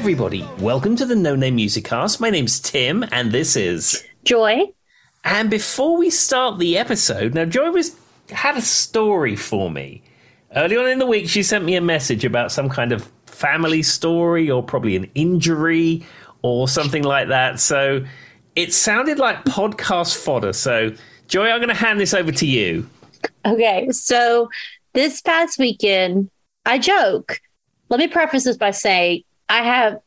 Hello and welcome, everybody. Welcome to the No Name Music Cast. My name's Tim, and this is Joy. And before we start the episode, now Joy was had a story for me. Early on in the week, she sent me a message about some kind of family story, or probably an injury, or something like that. So it sounded like podcast fodder. So Joy, I'm going to hand this over to you. Okay, so this past weekend, I joke. Let me preface this by saying I have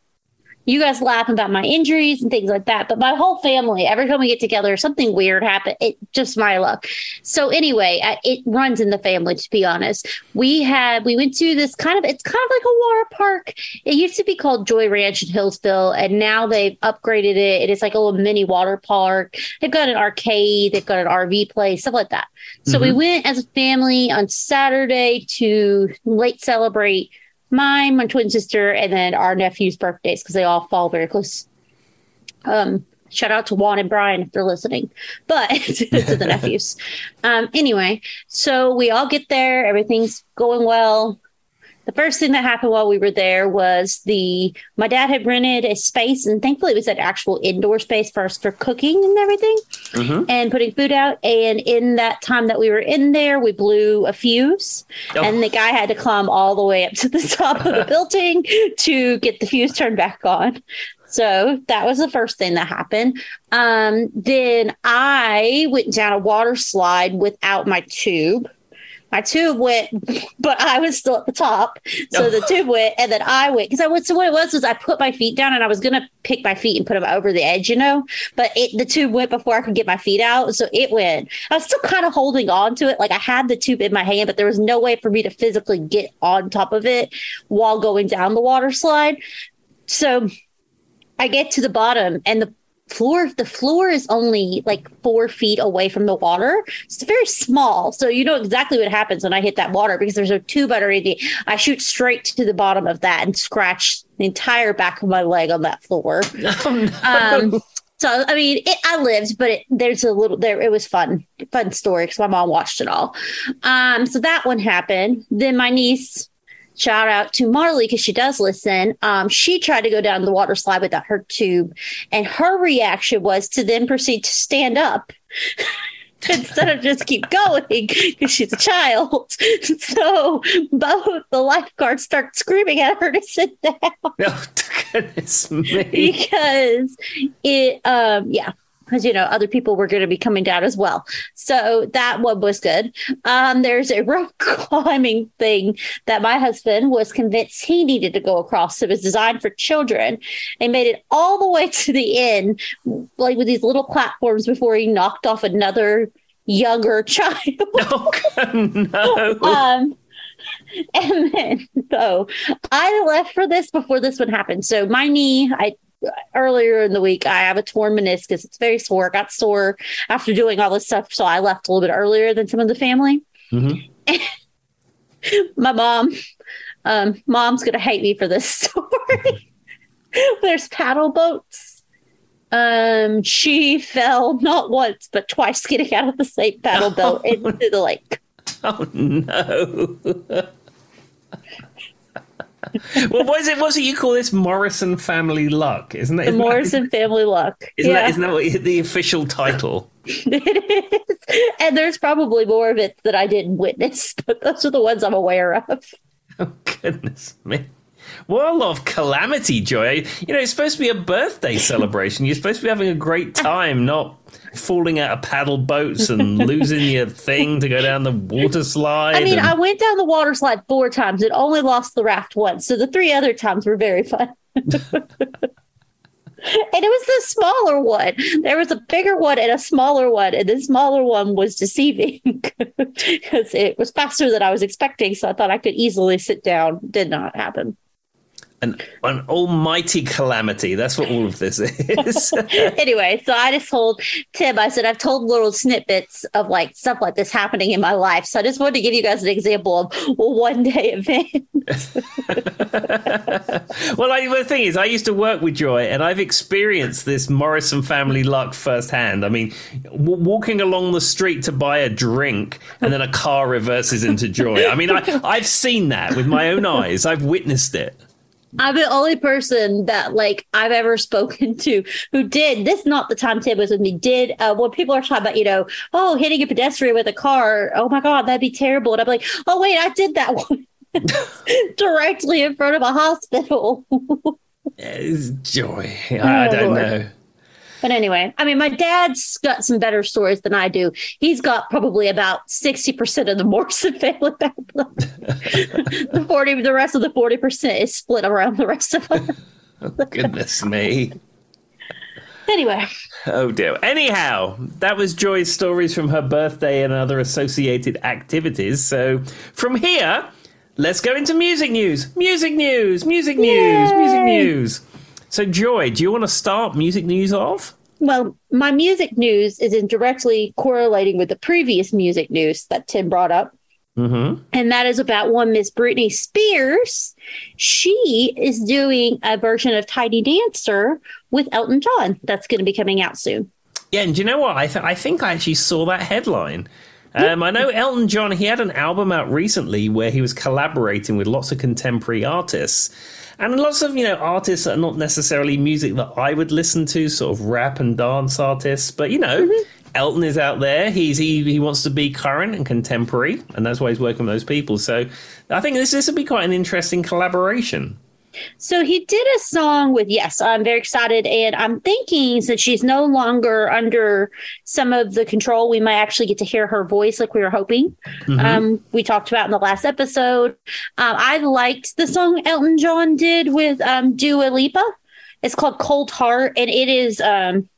you guys laugh about my injuries and things like that, but my whole family, every time we get together, something weird happens. It just my luck. So anyway, it runs in the family. To be honest, we had we went to this kind of it's kind of like a water park. It used to be called Joy Ranch in Hillsville, and now they've upgraded it. It is like a little mini water park. They've got an arcade, they've got an RV place, stuff like that. So mm-hmm. we went as a family on Saturday to late celebrate mine, my twin sister, and then our nephew's birthdays because they all fall very close. Um, shout out to Juan and Brian if they're listening, but to the nephews. Um, anyway, so we all get there, everything's going well the first thing that happened while we were there was the my dad had rented a space and thankfully it was an actual indoor space for us for cooking and everything mm-hmm. and putting food out and in that time that we were in there we blew a fuse oh. and the guy had to climb all the way up to the top of the building to get the fuse turned back on so that was the first thing that happened. Um, then I went down a water slide without my tube my tube went, but I was still at the top. So the tube went, and then I went because I went. So what it was was I put my feet down, and I was gonna pick my feet and put them over the edge, you know. But it, the tube went before I could get my feet out, so it went. I was still kind of holding on to it, like I had the tube in my hand, but there was no way for me to physically get on top of it while going down the water slide. So I get to the bottom, and the floor the floor is only like four feet away from the water it's very small so you know exactly what happens when i hit that water because there's a tube underneath i shoot straight to the bottom of that and scratch the entire back of my leg on that floor oh, no. um, so I mean, it, I lived, but it, there's a little there. It was fun, fun story because my mom watched it all. Um, so that one happened. Then my niece shout out to Marley because she does listen. Um, she tried to go down the water slide without her tube, and her reaction was to then proceed to stand up. instead of just keep going because she's a child. So both the lifeguards start screaming at her to sit down. No, goodness me. Because it, um, yeah, because you know other people were going to be coming down as well. So that one was good. Um, there's a rope climbing thing that my husband was convinced he needed to go across. It was designed for children. They made it all the way to the end, like with these little platforms before he knocked off another younger child. No, no. um, and then so I left for this before this one happened. So my knee, I earlier in the week, I have a torn meniscus. It's very sore. I got sore after doing all this stuff. So I left a little bit earlier than some of the family. Mm-hmm. My mom, um, mom's going to hate me for this story. There's paddle boats. Um, she fell not once, but twice getting out of the same paddle boat oh, into the lake. Oh, no well, what is it? What's it you call this? Morrison family luck, isn't it? The isn't Morrison that, family luck. Isn't yeah. that isn't that what, the official title? it is, and there's probably more of it that I didn't witness, but those are the ones I'm aware of. Oh goodness me! Lot of calamity, Joy. You know, it's supposed to be a birthday celebration. You're supposed to be having a great time, not falling out of paddle boats and losing your thing to go down the water slide. I mean, and... I went down the water slide four times and only lost the raft once. So the three other times were very fun. and it was the smaller one. There was a bigger one and a smaller one, and the smaller one was deceiving because it was faster than I was expecting. So I thought I could easily sit down. Did not happen an, an almighty calamity. That's what all of this is. anyway, so I just told Tim, I said, I've told little snippets of like stuff like this happening in my life. So I just wanted to give you guys an example of one day event. well, I, the thing is, I used to work with Joy and I've experienced this Morrison family luck firsthand. I mean, w- walking along the street to buy a drink and then a car reverses into Joy. I mean, I, I've seen that with my own eyes, I've witnessed it. I'm the only person that like I've ever spoken to who did this. Not the time Tim was with me. Did uh, when people are talking about you know oh hitting a pedestrian with a car. Oh my god, that'd be terrible. And I'm like, oh wait, I did that one directly in front of a hospital. It's joy. I, I don't know. But anyway, I mean, my dad's got some better stories than I do. He's got probably about sixty percent of the Morrison family background. the forty, the rest of the forty percent is split around the rest of us. Oh, goodness me. Anyway, Oh dear. Anyhow, that was Joy's stories from her birthday and other associated activities. So from here, let's go into music news. Music news, music news, music Yay! news. So Joy, do you want to start music news off? well, my music news is in directly correlating with the previous music news that Tim brought up. Mm-hmm. And that is about one Miss Britney Spears. She is doing a version of Tiny Dancer with Elton John. That's going to be coming out soon. Yeah, and do you know what? I, th- I think I actually saw that headline. Um, I know Elton John, he had an album out recently where he was collaborating with lots of contemporary artists. And lots of, you know, artists that are not necessarily music that I would listen to, sort of rap and dance artists. But, you know, mm-hmm. Elton is out there. He's he, he wants to be current and contemporary, and that's why he's working with those people. So I think this this would be quite an interesting collaboration. So he did a song with Yes. I'm very excited, and I'm thinking since she's no longer under some of the control, we might actually get to hear her voice like we were hoping. Um, we talked about in the last episode. Um, I liked the song Elton John did with um, Dua Lipa. It's called Cold Heart, and it is um,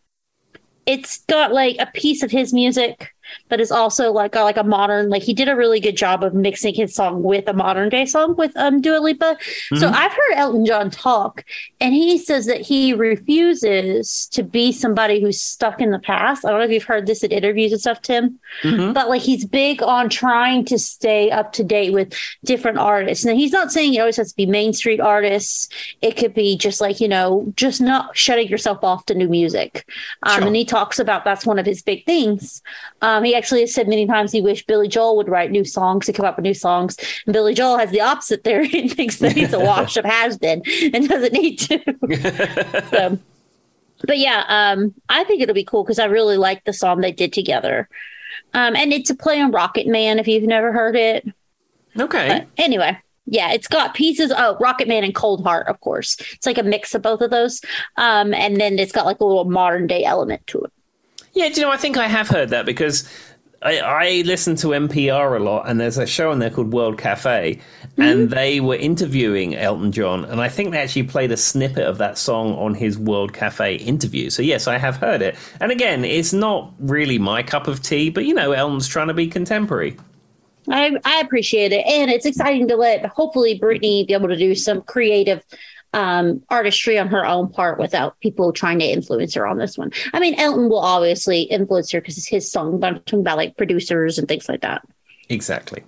it's got like a piece of his music but it's also like got like a modern like he did a really good job of mixing his song with a modern day song with um Dua Lipa. So I've heard Elton John talk and he says that he refuses to be somebody who's stuck in the past. I don't know if you've heard this in interviews and stuff, Tim, but like he's big on trying to stay up to date with different artists. And he's not saying it always has to be Main Street artists. It could be just like, you know, just not shutting yourself off to new music. Um, Sure. And he talks about that's one of his big things. Um, he actually has said many times he wished Billy Joel would write new songs to come up with new songs. And Billy Joel has the opposite there. He thinks that he's a wash of has been and doesn't need to. so, but yeah, um, I think it'll be cool because I really like the song they did together. Um, and it's a play on Rocket Man if you've never heard it. Okay. But anyway, yeah, it's got pieces. Oh, Rocket Man and Cold Heart, of course. It's like a mix of both of those. Um, and then it's got like a little modern day element to it. Yeah, do you know, I think I have heard that because I, I listen to NPR a lot, and there's a show on there called World Cafe, and mm-hmm. they were interviewing Elton John, and I think they actually played a snippet of that song on his World Cafe interview. So, yes, I have heard it. And again, it's not really my cup of tea, but you know, Elton's trying to be contemporary. I, I appreciate it. And it's exciting to let hopefully Britney be able to do some creative um, artistry on her own part without people trying to influence her on this one. I mean, Elton will obviously influence her because it's his song, but I'm talking about like producers and things like that. Exactly.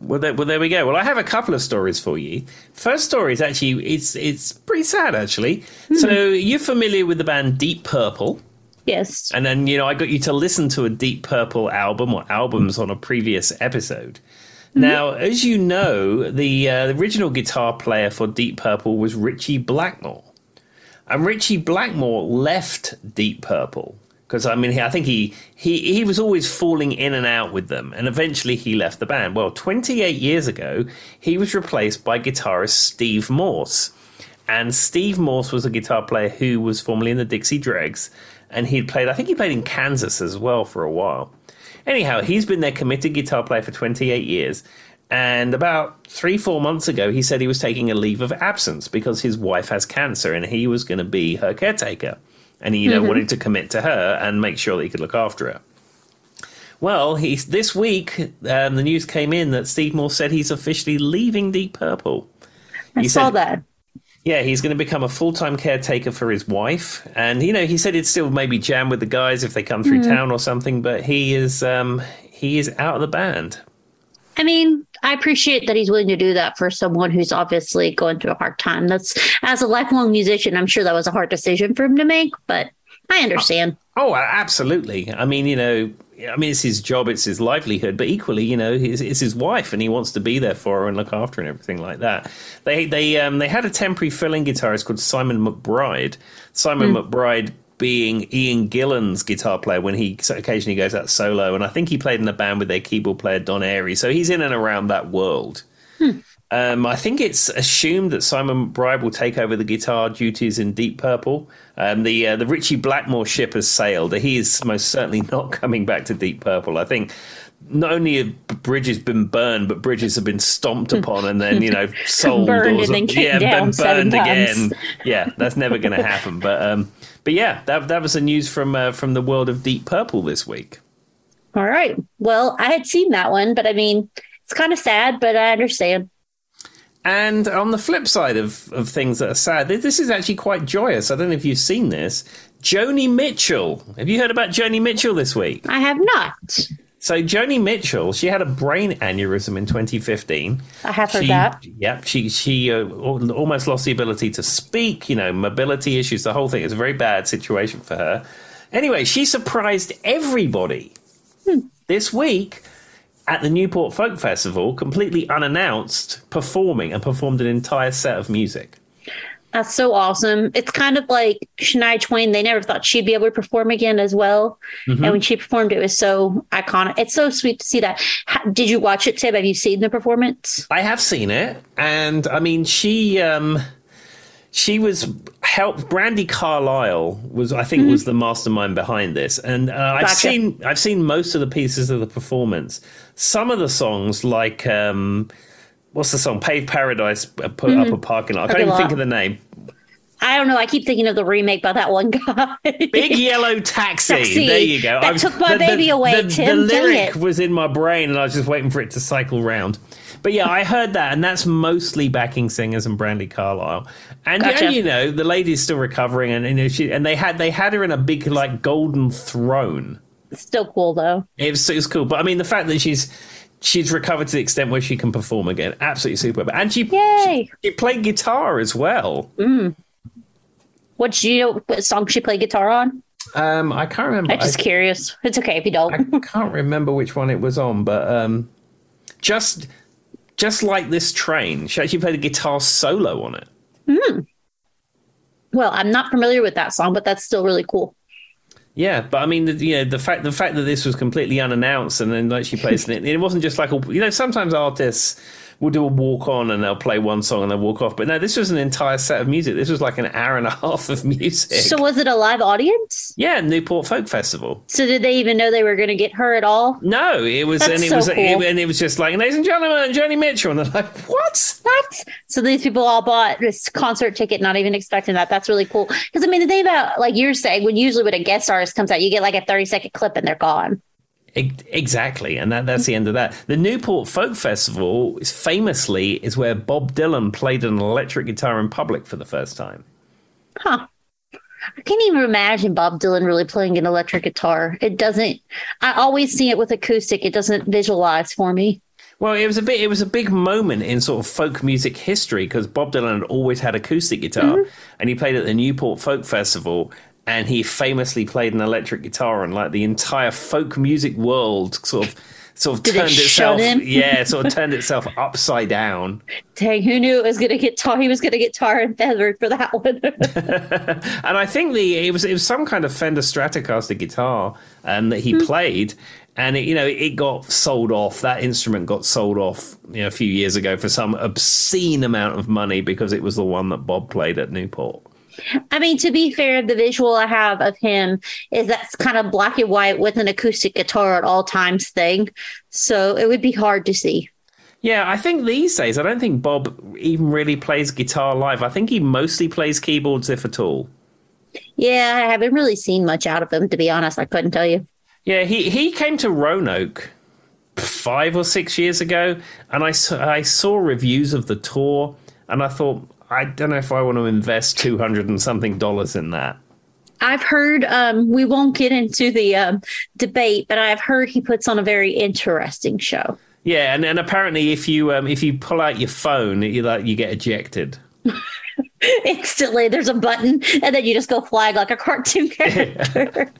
Well there, well, there we go. Well, I have a couple of stories for you. First story is actually it's it's pretty sad actually. So you're familiar with the band Deep Purple? Yes. And then, you know, I got you to listen to a Deep Purple album or albums on a previous episode. Now, as you know, the, uh, the original guitar player for Deep Purple was Ritchie Blackmore. And Ritchie Blackmore left Deep Purple because I mean, I think he, he he was always falling in and out with them, and eventually he left the band. Well, 28 years ago, he was replaced by guitarist Steve Morse, and Steve Morse was a guitar player who was formerly in the Dixie Dregs, and he'd played. I think he played in Kansas as well for a while. Anyhow, he's been their committed guitar player for 28 years. And about three, four months ago, he said he was taking a leave of absence because his wife has cancer and he was going to be her caretaker. And he, you know, wanted to commit to her and make sure that he could look after her. Well, he's this week. Um, the news came in that Steve Morse said he's officially leaving Deep Purple. I He saw said- that. Yeah, he's going to become a full time caretaker for his wife, and you know, he said he'd still maybe jam with the guys if they come through town or something. But he is um, he is out of the band. I mean, I appreciate that he's willing to do that for someone who's obviously going through a hard time. That's as a lifelong musician, I'm sure that was a hard decision for him to make, but I understand. Oh, absolutely. I mean, you know, I mean, it's his job, it's his livelihood, but equally, you know, it's, it's his wife, and he wants to be there for her and look after her and everything like that. They they um, they had a temporary filling guitarist called Simon McBride. Simon mm. McBride being Ian Gillan's guitar player when he occasionally goes out solo, and I think he played in a band with their keyboard player Don Airey, so he's in and around that world. Hmm. Um, I think it's assumed that Simon McBride will take over the guitar duties in Deep Purple. Um, the uh, the Ritchie Blackmore ship has sailed. He is most certainly not coming back to Deep Purple. I think not only have bridges been burned, but bridges have been stomped upon and then you know sold burned or and then yeah, been burned again. Yeah, that's never going to happen. But um, but yeah, that that was the news from uh, from the world of Deep Purple this week. All right. Well, I had seen that one, but I mean, it's kind of sad, but I understand. And on the flip side of, of things that are sad, this is actually quite joyous. I don't know if you've seen this. Joni Mitchell. Have you heard about Joni Mitchell this week? I have not. So Joni Mitchell, she had a brain aneurysm in 2015. I have heard she, that. Yep, she she uh, almost lost the ability to speak. You know, mobility issues, the whole thing. It's a very bad situation for her. Anyway, she surprised everybody hmm. this week at the Newport Folk Festival, completely unannounced, performing and performed an entire set of music. That's so awesome. It's kind of like Shania Twain. They never thought she'd be able to perform again as well. Mm-hmm. And when she performed, it was so iconic. It's so sweet to see that. How, did you watch it, Tim? Have you seen the performance? I have seen it. And I mean, she. Um, she was helped. Brandi Carlile was, I think, mm-hmm. was the mastermind behind this, and uh, I've gotcha. seen I've seen most of the pieces of the performance. Some of the songs, like um, what's the song? Pave Paradise, uh, put mm-hmm. up a parking lot. I can't even think of the name. I don't know. I keep thinking of the remake by that one guy. Big Yellow Taxi. Taxi. There you go. That was, took my the, baby the, away, the, Tim. The lyric was in my brain, and I was just waiting for it to cycle round. But yeah, I heard that, and that's mostly backing singers and Brandi Carlile. And gotcha. yeah, you know, the lady's still recovering, and you know, she and they had they had her in a big like golden throne. Still cool though. It was, it was cool, but I mean, the fact that she's she's recovered to the extent where she can perform again, absolutely superb. And she Yay. she, she played guitar as well. Mm. What do you know? What song she played guitar on? Um, I can't remember. I'm just I, curious. It's okay if you don't. I can't remember which one it was on, but um, just just like this train, she actually played a guitar solo on it. Hmm. Well, I'm not familiar with that song, but that's still really cool. Yeah, but I mean, the, you know, the fact the fact that this was completely unannounced and then like she plays it, it wasn't just like a, you know, sometimes artists will do a walk on and they'll play one song and they'll walk off. But no, this was an entire set of music. This was like an hour and a half of music. So was it a live audience? Yeah, Newport Folk Festival. So did they even know they were going to get her at all? No, it was, That's and it so was, cool. it, and it was just like, ladies and gentlemen, Joni Mitchell, and they're like, what? What? So these people all bought this concert ticket, not even expecting that. That's really cool. Because I mean, the thing about like you're saying, when usually when a guest artist comes out, you get like a 30 second clip and they're gone. Exactly, and that, that's the end of that. The Newport Folk Festival is famously is where Bob Dylan played an electric guitar in public for the first time. Huh. I can't even imagine Bob Dylan really playing an electric guitar. It doesn't. I always see it with acoustic. It doesn't visualize for me. Well, it was a bit. It was a big moment in sort of folk music history because Bob Dylan had always had acoustic guitar, mm-hmm. and he played at the Newport Folk Festival, and he famously played an electric guitar, and like the entire folk music world sort of sort of Did turned it itself yeah sort of turned itself upside down. Dang who knew it was going to get tar he was going to get tar and feathered for that one. And i think the it was it was some kind of fender stratocaster guitar um, that he mm. played. And it, you know it got sold off that instrument got sold off you know, a few years ago for some obscene amount of money because it was the one that bob played at newport I mean, to be fair, the visual I have of him is that's kind of black and white with an acoustic guitar at all times thing. So it would be hard to see. Yeah, I think these days, I don't think Bob even really plays guitar live. I think he mostly plays keyboards, if at all. Yeah, I haven't really seen much out of him, to be honest. I couldn't tell you. Yeah, he, he came to Roanoke five or six years ago, and I I saw reviews of the tour, and I thought, I don't know if I want to invest two hundred and something dollars in that. I've heard um, we won't get into the um, debate, but I've heard he puts on a very interesting show. Yeah, and, and apparently, if you um, if you pull out your phone, you like you get ejected. Instantly, there's a button, and then you just go flying like a cartoon character.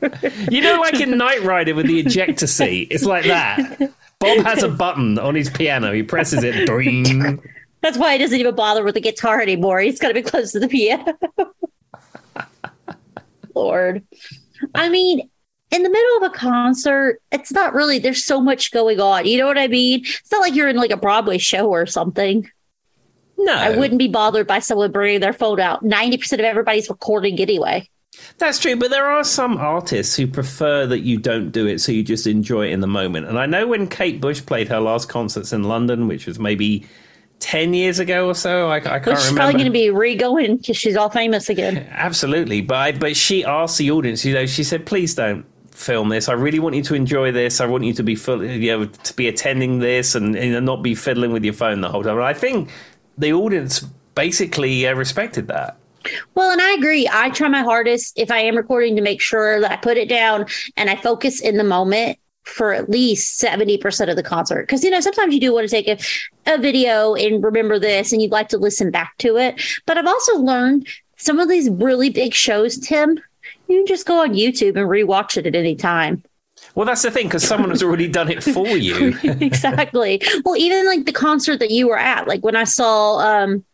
you know, like in Knight Rider with the ejector seat, it's like that. Bob has a button on his piano. He presses it. That's why he doesn't even bother with the guitar anymore. He's got to be close to the piano. Lord. I mean, in the middle of a concert, it's not really, there's so much going on. You know what I mean? It's not like you're in like a Broadway show or something. No. I wouldn't be bothered by someone bringing their phone out. 90% of everybody's recording anyway. That's true, but there are some artists who prefer that you don't do it so you just enjoy it in the moment. And I know when Kate Bush played her last concerts in London, which was maybe 10 years ago or so. I, I can't Which she's remember. probably going to be re-going because she's all famous again. Absolutely. But, I, but she asked the audience, you know, she said, please don't film this. I really want you to enjoy this. I want you to be full, you know, to be attending this and, and not be fiddling with your phone the whole time. And I think the audience basically uh, respected that. Well, and I agree. I try my hardest if I am recording to make sure that I put it down and I focus in the moment for at least 70% of the concert. Because, you know, sometimes you do want to take a, a video and remember this and you'd like to listen back to it. But I've also learned some of these really big shows, Tim, you can just go on YouTube and rewatch it at any time. Well, that's the thing because someone has already done it for you. exactly. Well, even like the concert that you were at, like when I saw, um,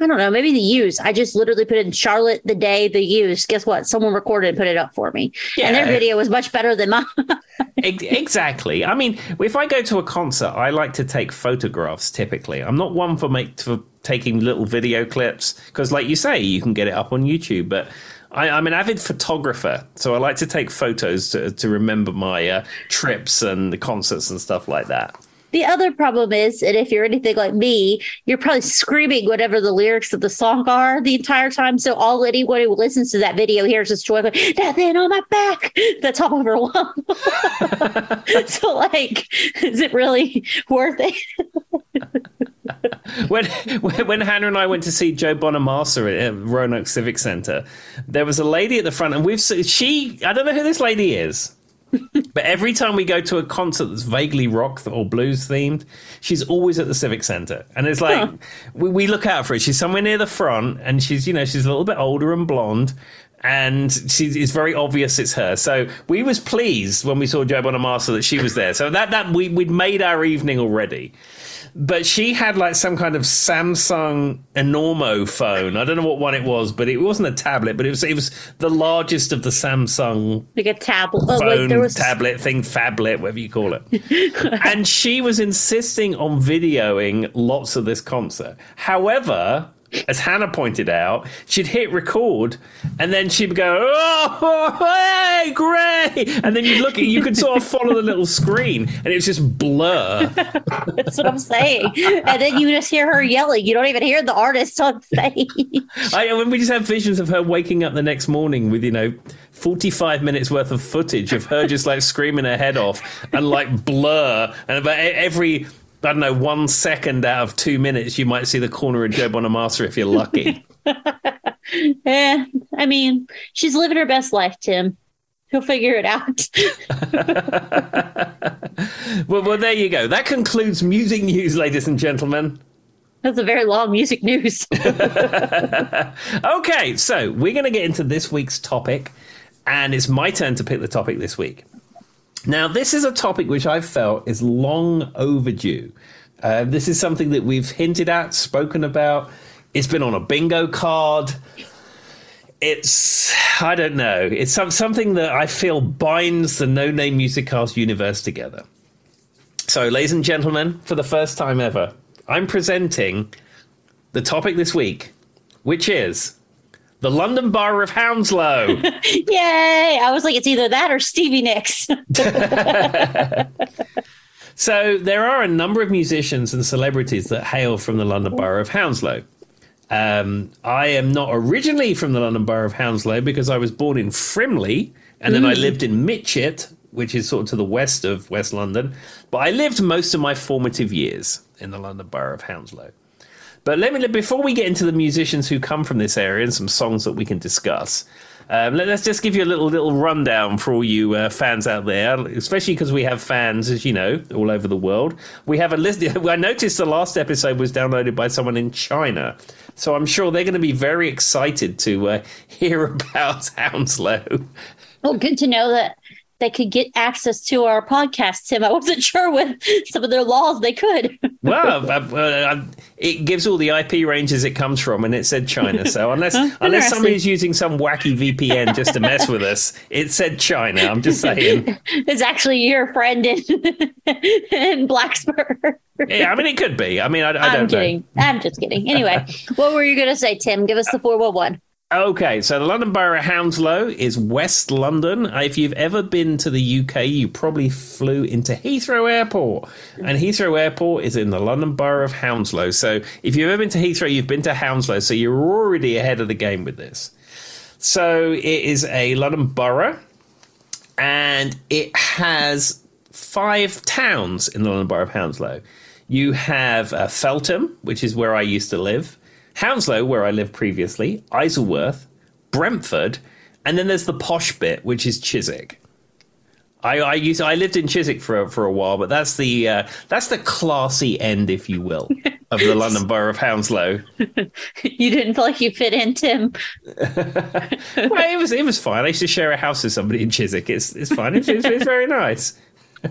I don't know, maybe the use. I just literally put in Charlotte the day the use. Guess what? Someone recorded and put it up for me, Yeah. and their video was much better than mine. Exactly. I mean, if I go to a concert, I like to take photographs. Typically, I'm not one for make for taking little video clips because, like you say, you can get it up on YouTube. But I, I'm an avid photographer, so I like to take photos to to remember my uh, trips and the concerts and stuff like that. The other problem is, and if you're anything like me, you're probably screaming whatever the lyrics of the song are the entire time. So all anyone who listens to that video hears is like, nothing on my back. That's all overwhelmed. so, like, is it really worth it? when when Hannah and I went to see Joe Bonamassa at Roanoke Civic Center, there was a lady at the front, and we've she I don't know who this lady is. but every time we go to a concert that's vaguely rock or blues themed, she's always at the Civic Center. And it's like, Huh. we, we look out for her. She's somewhere near the front, and she's, you know, she's a little bit older and blonde. And she, it's very obvious it's her. So we was pleased when we saw Joe Bonamassa that she was there. So that, that we, we'd made our evening already but she had like some kind of Samsung Enormo phone. I don't know what one it was, but it wasn't a tablet, but it was it was the largest of the Samsung Like a tablet. Oh, phone wait, there was tablet thing, phablet, whatever you call it. and she was insisting on videoing lots of this concert. However, as Hannah pointed out, she'd hit record and then she'd go, "Oh, hey, great!" And then you'd look at, you could sort of follow the little screen, and it was just blur. That's what I'm saying. and then you just hear her yelling. You don't even hear the artist on stage. I, when we just have visions of her waking up the next morning with, you know, 45 minutes worth of footage of her just like screaming her head off and like blur. And about every, I don't know, one second out of two minutes, you might see the corner of Joe Bonamassa if you're lucky. Eh, I mean, she's living her best life, Tim. He'll figure it out. well, well, there you go. That concludes music news, ladies and gentlemen. That's a very long music news. Okay, so we're going to get into this week's topic, and it's my turn to pick the topic this week. Now, this is a topic which I've felt is long overdue. Uh, this is something that we've hinted at, spoken about. It's been on a bingo card. It's, I don't know, it's some, something that I feel binds the no name musicals universe together. So, ladies and gentlemen, for the first time ever, I'm presenting the topic this week, which is the London Borough of Hounslow. Yay! I was like, it's either that or Stevie Nicks. so there are a number of musicians and celebrities that hail from the London Borough of Hounslow. Um, I am not originally from the London Borough of Hounslow because I was born in Frimley and then I lived in Mytchett, which is sort of to the west of West London. But I lived most of my formative years in the London Borough of Hounslow. But let me before we get into the musicians who come from this area and some songs that we can discuss. Um, let, us just give you a little little rundown for all you uh, fans out there, especially because we have fans, as you know, all over the world. We have a list. I noticed the last episode was downloaded by someone in China, so I'm sure they're going to be very excited to uh, hear about Hounslow. Well, good to know that they could get access to our podcast, Tim. I wasn't sure with some of their laws they could. well, uh, uh, it gives all the IP ranges it comes from, and it said China. So unless unless somebody's using some wacky VPN just to mess with us, it said China. I'm just saying. it's actually your friend in, in Blacksburg. yeah, I mean it could be. I mean, I, I am kidding. Know. I'm just kidding. Anyway, what were you going to say, Tim? Give us the four one one. Okay, so the London Borough of Hounslow is West London. If you've ever been to the UK, you probably flew into Heathrow Airport. And Heathrow Airport is in the London Borough of Hounslow. So if you've ever been to Heathrow, you've been to Hounslow. So you're already ahead of the game with this. So it is a London borough, and it has five towns in the London Borough of Hounslow. You have uh, Feltham, which is where I used to live. Hounslow, where I lived previously, Isleworth, Brentford, and then there's the posh bit, which is Chiswick. I, I used I lived in Chiswick for for a while, but that's the uh, that's the classy end, if you will, of the London Borough of Hounslow. you didn't feel like you fit in, Tim. well, it was it was fine. I used to share a house with somebody in Chiswick. It's it's fine. It's, it's, it's very nice.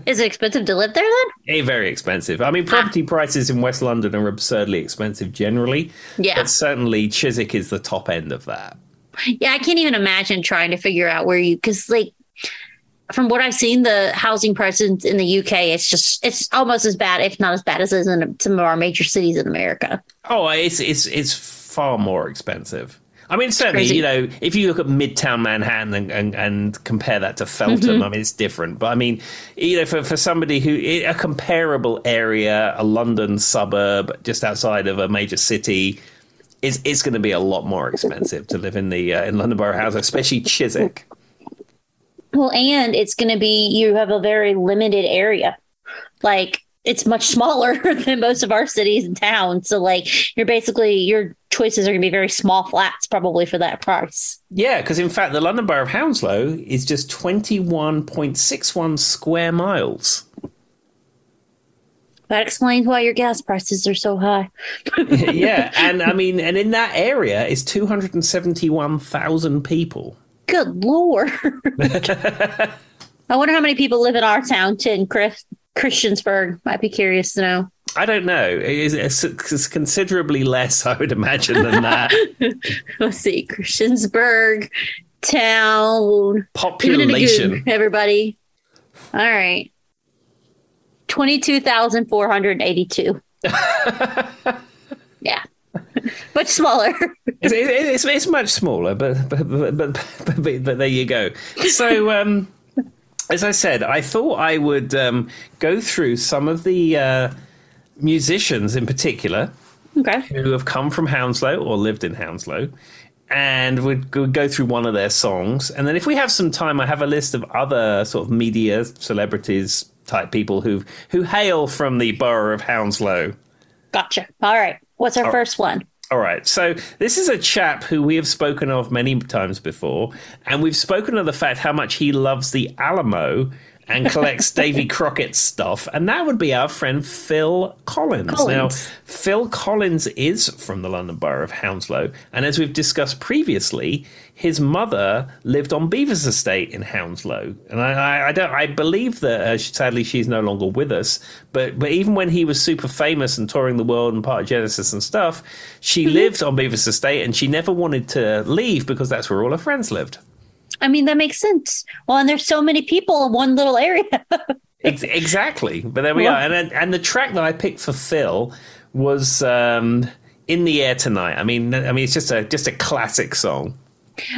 Is it expensive to live there then? Eh, very expensive. I mean, property ah. prices in West London are absurdly expensive generally. Yeah. But certainly Chiswick is the top end of that. Yeah, I can't even imagine trying to figure out where you, because like, from what I've seen, the housing prices in the UK, it's just it's almost as bad, if not as bad as it is in some of our major cities in America. Oh, it's it's it's far more expensive. I mean, certainly, you know, if you look at Midtown Manhattan and, and, and compare that to Feltham, mm-hmm. I mean, it's different. But I mean, you know, for, for somebody who, a comparable area, a London suburb just outside of a major city, is it's going to be a lot more expensive to live in the uh, in London Borough House, especially Chiswick. Well, and it's going to be you have a very limited area. Like it's much smaller than most of our cities and towns. So like you're basically your choices are going to be very small flats probably for that price. Yeah, because in fact the London Borough of Hounslow is just 21.61 square miles. That explains why your gas prices are so high. yeah, and I mean, and in that area is 271,000 people. Good lord. I wonder how many people live in our town, Tin, Chris. Christiansburg. Might be curious to know. I don't know. It's, considerably less, I would imagine, than that. Let's see. Christiansburg town population. everybody. All right. 22,482. yeah. Much smaller. it's, it's, it's, much smaller, but but, but, but, but, but there you go. So, um, as I said, I thought I would um, go through some of the uh, musicians in particular okay. who have come from Hounslow or lived in Hounslow. And we'd go through one of their songs. And then, if we have some time, I have a list of other sort of media celebrities type people who who hail from the borough of Hounslow. Gotcha. All right. What's our All first one? All right. So this is a chap who we have spoken of many times before, and we've spoken of the fact how much he loves the Alamo and collects Davy Crockett stuff, and that would be our friend Phil Collins. Collins. Now, Phil Collins is from the London Borough of Hounslow, and as we've discussed previously, his mother lived on Beaver's estate in Hounslow, and I, I, I don't. I believe that uh, sadly she's no longer with us. But but even when he was super famous and touring the world and part of Genesis and stuff, she mm-hmm. lived on Beaver's estate, and she never wanted to leave because that's where all her friends lived. I mean, that makes sense. Well, and there's so many people in one little area. exactly, but there we well, are. And and the track that I picked for Phil was um, "In the Air Tonight." I mean, I mean, it's just a just a classic song.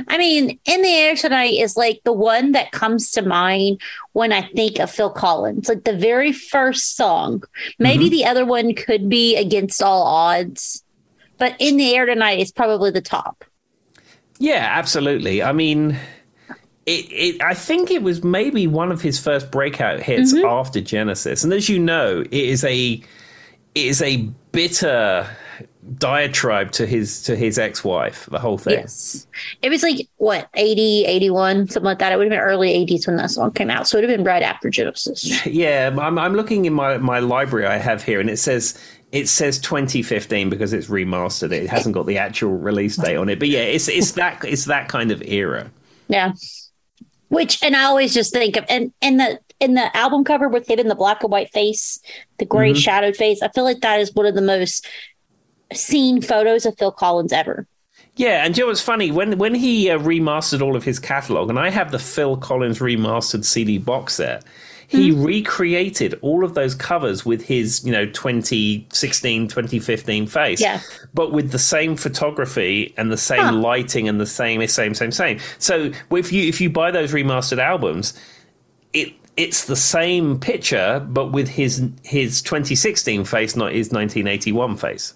I mean, In the Air Tonight is like the one that comes to mind when I think of Phil Collins, like the very first song. Maybe mm-hmm. the other one could be Against All Odds, but In the Air Tonight is probably the top. Yeah, absolutely. I mean, it, it, I think it was maybe one of his first breakout hits mm-hmm. after Genesis. And as you know, it is a it is a bitter diatribe to his to his ex-wife the whole thing Yes. It was like, what, 80, 81, something like that. It would have been early 80s when that song came out. So it would have been right after Genesis. yeah I'm, I'm looking in my my library i have here and it says it says 2015 because it's remastered it hasn't got the actual release date on it but yeah it's it's that it's that kind of era Yeah. Which, and I always just think of, and in the, in the album cover with him in the black and white face, the gray Mm-hmm. shadowed face, I feel like that is one of the most seen photos of Phil Collins ever. Yeah, and you know what's funny when when he uh, remastered all of his catalog, and I have the Phil Collins remastered CD box set. He hmm? recreated all of those covers with his, you know, 2016, 2015 face, Yeah. but with the same photography and the same Huh. lighting and the same, same, same, same. So if you if you buy those remastered albums, it it's the same picture, but with his his 2016 face, not his 1981 face.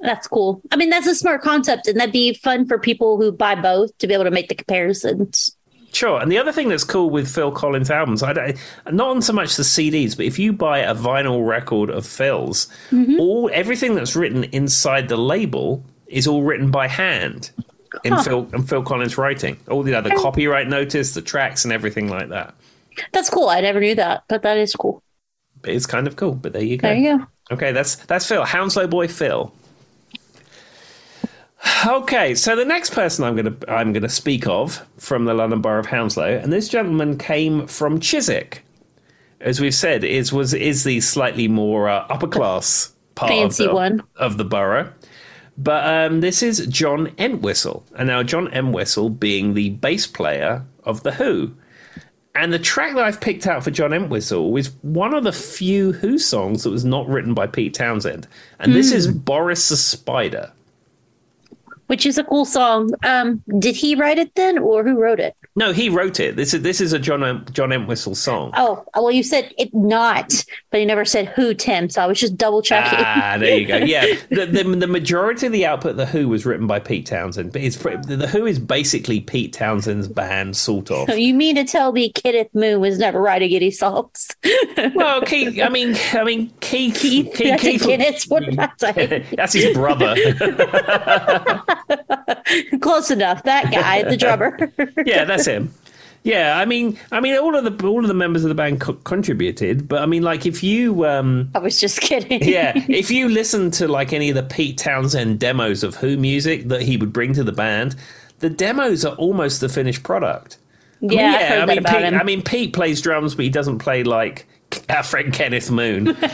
That's cool. I mean, that's a smart concept, and that'd be fun for people who buy both to be able to make the comparisons. Sure, and the other thing that's cool with Phil Collins albums, I don't, not on so much the CDs, but if you buy a vinyl record of Phil's, mm-hmm. all everything that's written inside the label is all written by hand in Huh. Phil and Phil Collins writing. All the you know, the copyright notice, the tracks, and everything like that. That's cool. I never knew that, but that is cool. It's kind of cool. But there you go. There you go. Okay, that's that's Phil Hounslow boy Phil. Okay, so the next person I'm going to I'm going to speak of from the London Borough of Hounslow, and this gentleman came from Chiswick, as we've said, is was is the slightly more uh, upper class part Fancy of the, one. of the borough. But um, this is John Entwistle, and now John Entwistle being the bass player of the Who. And the track that I've picked out for John Entwistle is one of the few Who songs that was not written by Pete Townshend. And this is Boris the Spider. Which is a cool song. Um, did he write it then, or who wrote it? No, he wrote it. This is this is a John John Entwistle song. Oh, well, you said it not, but you never said who, Tim. So I was just double checking. Ah, there you go. Yeah, the, the the majority of the output of the Who was written by Pete Townshend, but it's the Who is basically Pete Townshend's band, sort of. So you mean to tell me Kenneth Moon was never writing any songs? Well, Keith. I mean, I mean Keith. Keith, I said Kenneth. What did I say? That's his brother. Close enough. That guy, the drummer. yeah, that's him. Yeah, I mean, I mean, all of the all of the members of the band co- contributed, but I mean, like, if you, um, I was just kidding. yeah, if you listen to like any of the Pete Townshend demos of Who music that he would bring to the band, the demos are almost the finished product. I mean, Yeah, I mean, Pete, him. I mean, Pete plays drums, but he doesn't play like our friend Kenneth Moon.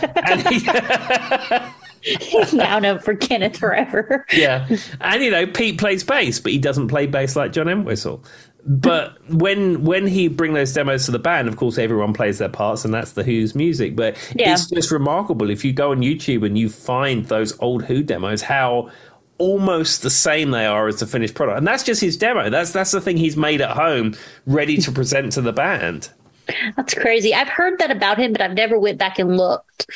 He's now known for Kenneth forever. yeah, and you know, Pete plays bass, but he doesn't play bass like John Entwistle. But when when he bring those demos to the band, of course, everyone plays their parts, and that's the Who's music. But Yeah. it's just remarkable if you go on YouTube and you find those old Who demos, how almost the same they are as the finished product. And that's just his demo. That's that's the thing he's made at home, ready to present to the band. That's crazy. I've heard that about him, but I've never went back and looked.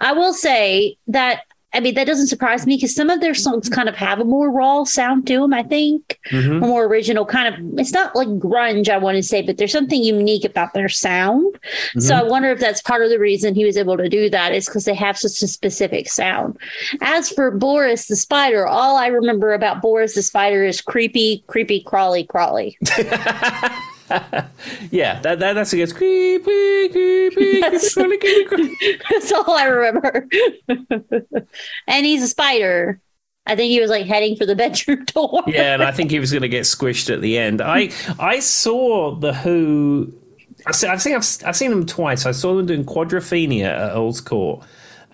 I will say that I mean that doesn't surprise me because some of their songs kind of have a more raw sound to them. I think Mm-hmm. a more original kind of. It's not like grunge, I want to say, but there's something unique about their sound. So Mm-hmm. I wonder if that's part of the reason he was able to do that is because they have such a specific sound. As for Boris the Spider, all I remember about Boris the Spider is creepy, creepy, crawly, crawly. Yeah, that, that that's against creepy, creepy, That's- creepy, creepy, creepy. That's all I remember. and he's a spider. I think he was like heading for the bedroom door. Yeah, and I think he was going to get squished at the end. I I saw the Who. I've seen I've, I've seen them twice. I saw them doing Quadrophenia at Earl's Court,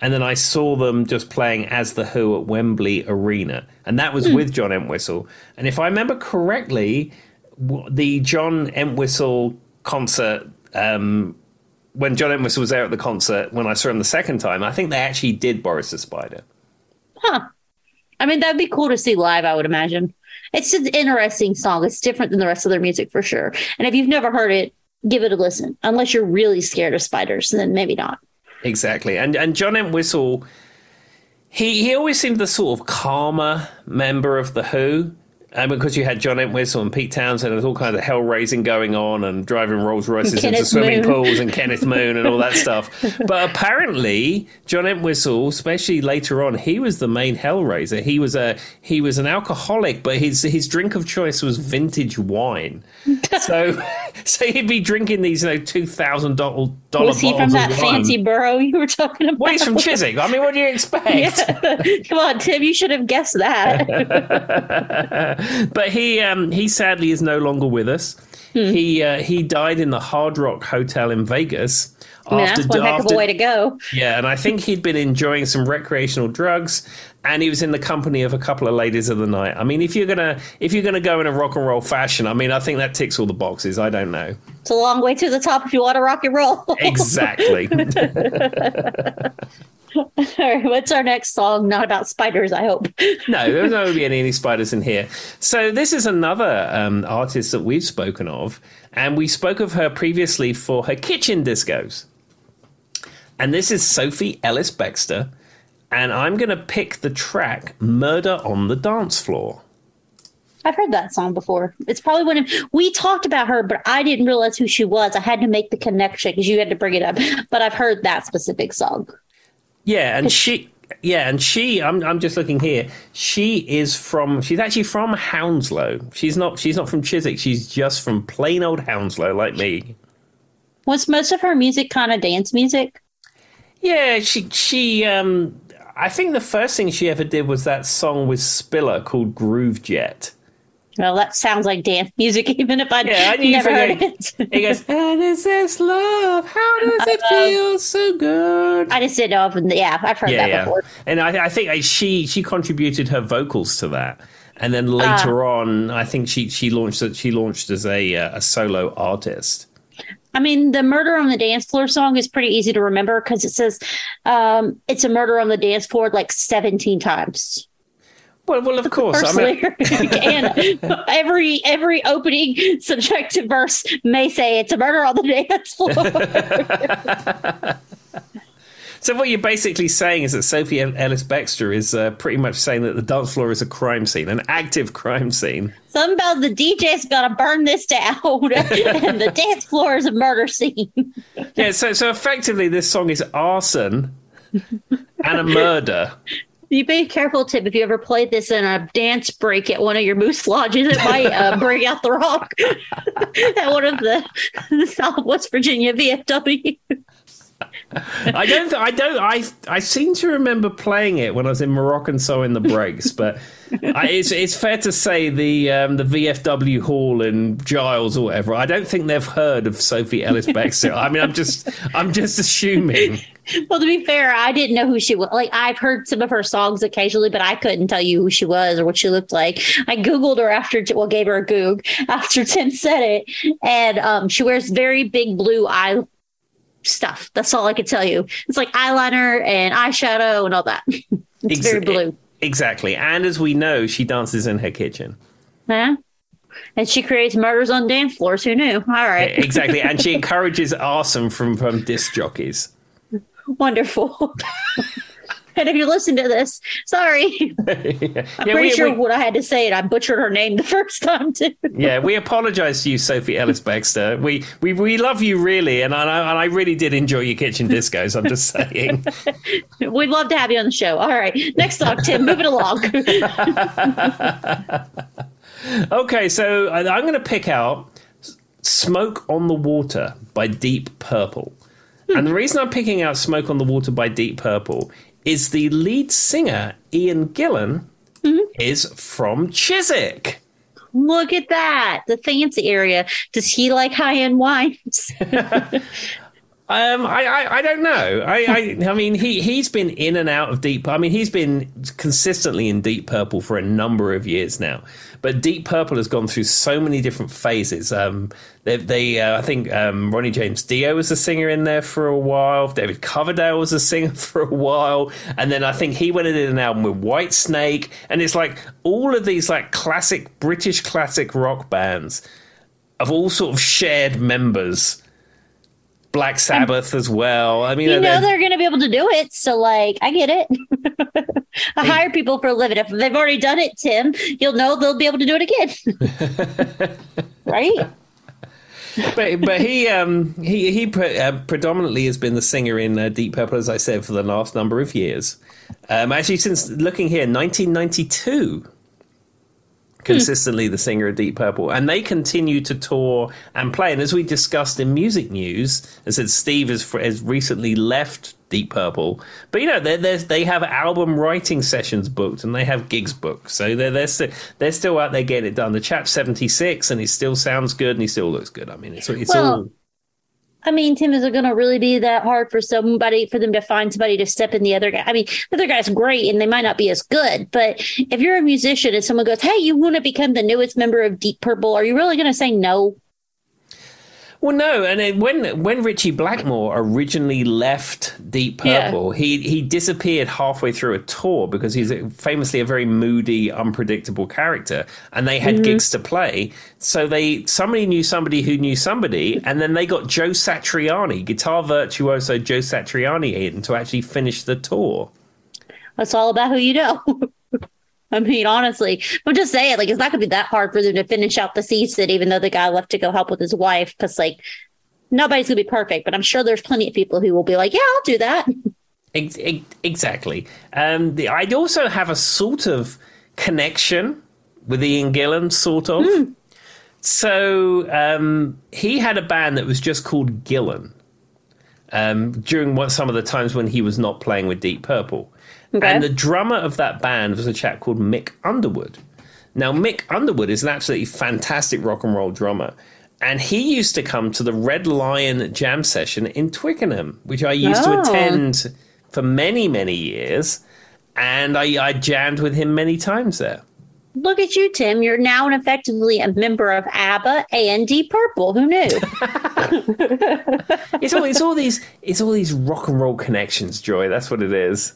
and then I saw them just playing as the Who at Wembley Arena, and that was hmm. with John Entwistle. And if I remember correctly, the John Entwistle concert. Um, when John Entwistle was there at the concert, when I saw him the second time, I think they actually did Boris the Spider. Huh. I mean, that'd be cool to see live, I would imagine. It's an interesting song. It's different than the rest of their music for sure. And if you've never heard it, give it a listen. Unless you're really scared of spiders, then maybe not. Exactly. And and John Entwistle, he he always seemed the sort of calmer member of the Who. And because you had John Entwistle and Pete Townshend, there's all kinds of hell raising going on and driving Rolls Royces into swimming Moon. pools and Kenneth Moon and all that stuff. But apparently, John Entwistle, especially later on, he was the main hellraiser. He was a he was an alcoholic, but his his drink of choice was vintage wine. So so he'd be drinking these you know two thousand dollar Was he from that fancy borough you were talking about? Well, he's from Chiswick. I mean, what do you expect? Yeah. Come on, Tim. You should have guessed that. but he um, he sadly is no longer with us. Hmm. He uh, he died in the Hard Rock Hotel in Vegas. I mean, that's one heck of a way to go. yeah, and I think he'd been enjoying some recreational drugs, and he was in the company of a couple of ladies of the night. I mean, if you're gonna if you're gonna go in a rock and roll fashion, I mean, I think that ticks all the boxes. I don't know It's a long way to the top if you want to rock and roll. exactly. All right, what's our next song? Not about spiders, I hope. no, there's not going to be any, any spiders in here. So this is another um, artist that we've spoken of, and we spoke of her previously for her kitchen discos. And this is Sophie Ellis Bextor, and I'm going to pick the track "Murder on the Dance Floor." I've heard that song before. It's probably one of we talked about her, but I didn't realize who she was. I had to make the connection because you had to bring it up. But I've heard that specific song. Yeah, and she, yeah, and she. I'm, I'm just looking here. She is from. She's actually from Hounslow. She's not. She's not from Chiswick. She's just from plain old Hounslow, like me. Was most of her music kind of dance music? Yeah, she she um I think the first thing she ever did was that song with Spiller called Groove Jet. Well, that sounds like dance music, even if I'd Yeah, I never heard it. He goes, And is this love? How does it feel so good? I just didn't know if, yeah, I've heard yeah, that yeah. before. And I, I think she she contributed her vocals to that. And then later on, I think she she launched she launched as a uh, a solo artist. I mean, the murder on the dance floor song is pretty easy to remember because it says um, it's a murder on the dance floor like 17 times. Well, well, of course. I mean, and every every opening subjective verse may say it's a murder on the dance floor. So what you're basically saying is that Sophie Ellis Bextor is uh, pretty much saying that the dance floor is a crime scene, an active crime scene. Something about the DJ's got to burn this down, and the dance floor is a murder scene. Yeah, so so effectively, this song is arson and a murder. You be careful, Tip. If you ever played this in a dance break at one of your moose lodges, it might uh, bring out the rock at one of the, the South West Virginia VFW. I don't. I don't. I I seem to remember playing it when I was in Moroccan so in the breaks, but I, it's it's fair to say the um, the VFW hall and Giles or whatever. I don't think they've heard of Sophie Ellis Bextor. I mean, I'm just I'm just assuming. Well, to be fair, I didn't know who she was. Like, I've heard some of her songs occasionally, but I couldn't tell you who she was or what she looked like. I Googled her after, well, gave her a Goog after Tim said it. And um, she wears very big blue eye stuff. That's all I could tell you. It's like eyeliner and eyeshadow and all that. It's very blue. Exactly, and as we know, she dances in her kitchen. Huh? And she creates murders on dance floors. Who knew? All right. Eh, exactly, and she encourages arson from from disc jockeys. Wonderful. and if you listen to this, sorry. I'm yeah, pretty we, sure we- what I had to say, and I butchered her name the first time, too. yeah, we apologise to you, Sophie Ellis Baxter. We, we we love you really, and I and I really did enjoy your kitchen discos. I'm just saying. We'd love to have you on the show. All right. Next song, Tim. Move it along. Okay, so I'm going to pick out "Smoke on the Water" by Deep Purple, and the reason I'm picking out "Smoke on the Water" by Deep Purple is the lead singer Ian Gillan is from Chiswick. Look at that. The fancy area. Does he like high end wines? Um, I, I, I don't know. I, I, I mean, he he's been in and out of deep. I mean, he's been consistently in Deep Purple for a number of years now. But Deep Purple has gone through so many different phases. Um, they, they uh, I think um, Ronnie James Dio was a singer in there for a while. David Coverdale was a singer for a while, and then I think he went did an album with Whitesnake. And it's like all of these like classic British classic rock bands of all sort of shared members Black Sabbath as well. I mean, you know they're- they're going to be able to do it. So, like, I get it. I hire people for a living. If they've already done it, Tim, you'll know they'll be able to do it again. right? but but he um he he pre- uh, predominantly has been the singer in uh, Deep Purple, as I said, for the last number of years. Um, actually, since looking here, 1992. Hmm. Consistently, the singer of Deep Purple, and they continue to tour and play. And as we discussed in music news, I said Steve has has recently left Deep Purple, but you know they they have album writing sessions booked and they have gigs booked, so they're they're, st- they're still out there getting it done. The chap's seventy six, and he still sounds good and he still looks good. I mean, it's it's Well, all I mean, Tim, is it going to really be that hard for somebody, for them to find somebody to step in the other guy? I mean, the other guy's great and they might not be as good, but if you're a musician and someone goes, Hey, you want to become the newest member of Deep Purple, are you really going to say no? Well, no, and then when when Ritchie Blackmore originally left Deep Yeah. Purple, he he disappeared halfway through a tour because he's a- famously a very moody, unpredictable character, and they had mm-hmm. gigs to play. So they somebody knew somebody who knew somebody, and then they got Joe Satriani, guitar virtuoso Joe Satriani, in to actually finish the tour. That's all about who you know. I mean, honestly, I'm just saying, like, it's not going to be that hard for them to finish out the season, even though the guy left to go help with his wife. Because, like, nobody's going to be perfect, but I'm sure there's plenty of people who will be like, yeah, I'll do that. Ex- ex- Exactly. Um, the, I'd also have a sort of connection with Ian Gillan, sort of. So um, he had a band that was just called Gillan um, during what, some of the times when he was not playing with Deep Purple. Okay. And the drummer of that band was a chap called Mick Underwood. Now, Mick Underwood is an absolutely fantastic rock and roll drummer. And he used to come to the Red Lion jam session in Twickenham, which I used to Oh. attend for many, many years. And I, I jammed with him many times there. Look at you, Tim. You're now effectively a member of ABBA and Deep Purple. Who knew? It's all, it's all these it's all these rock and roll connections, Joy. That's what it is.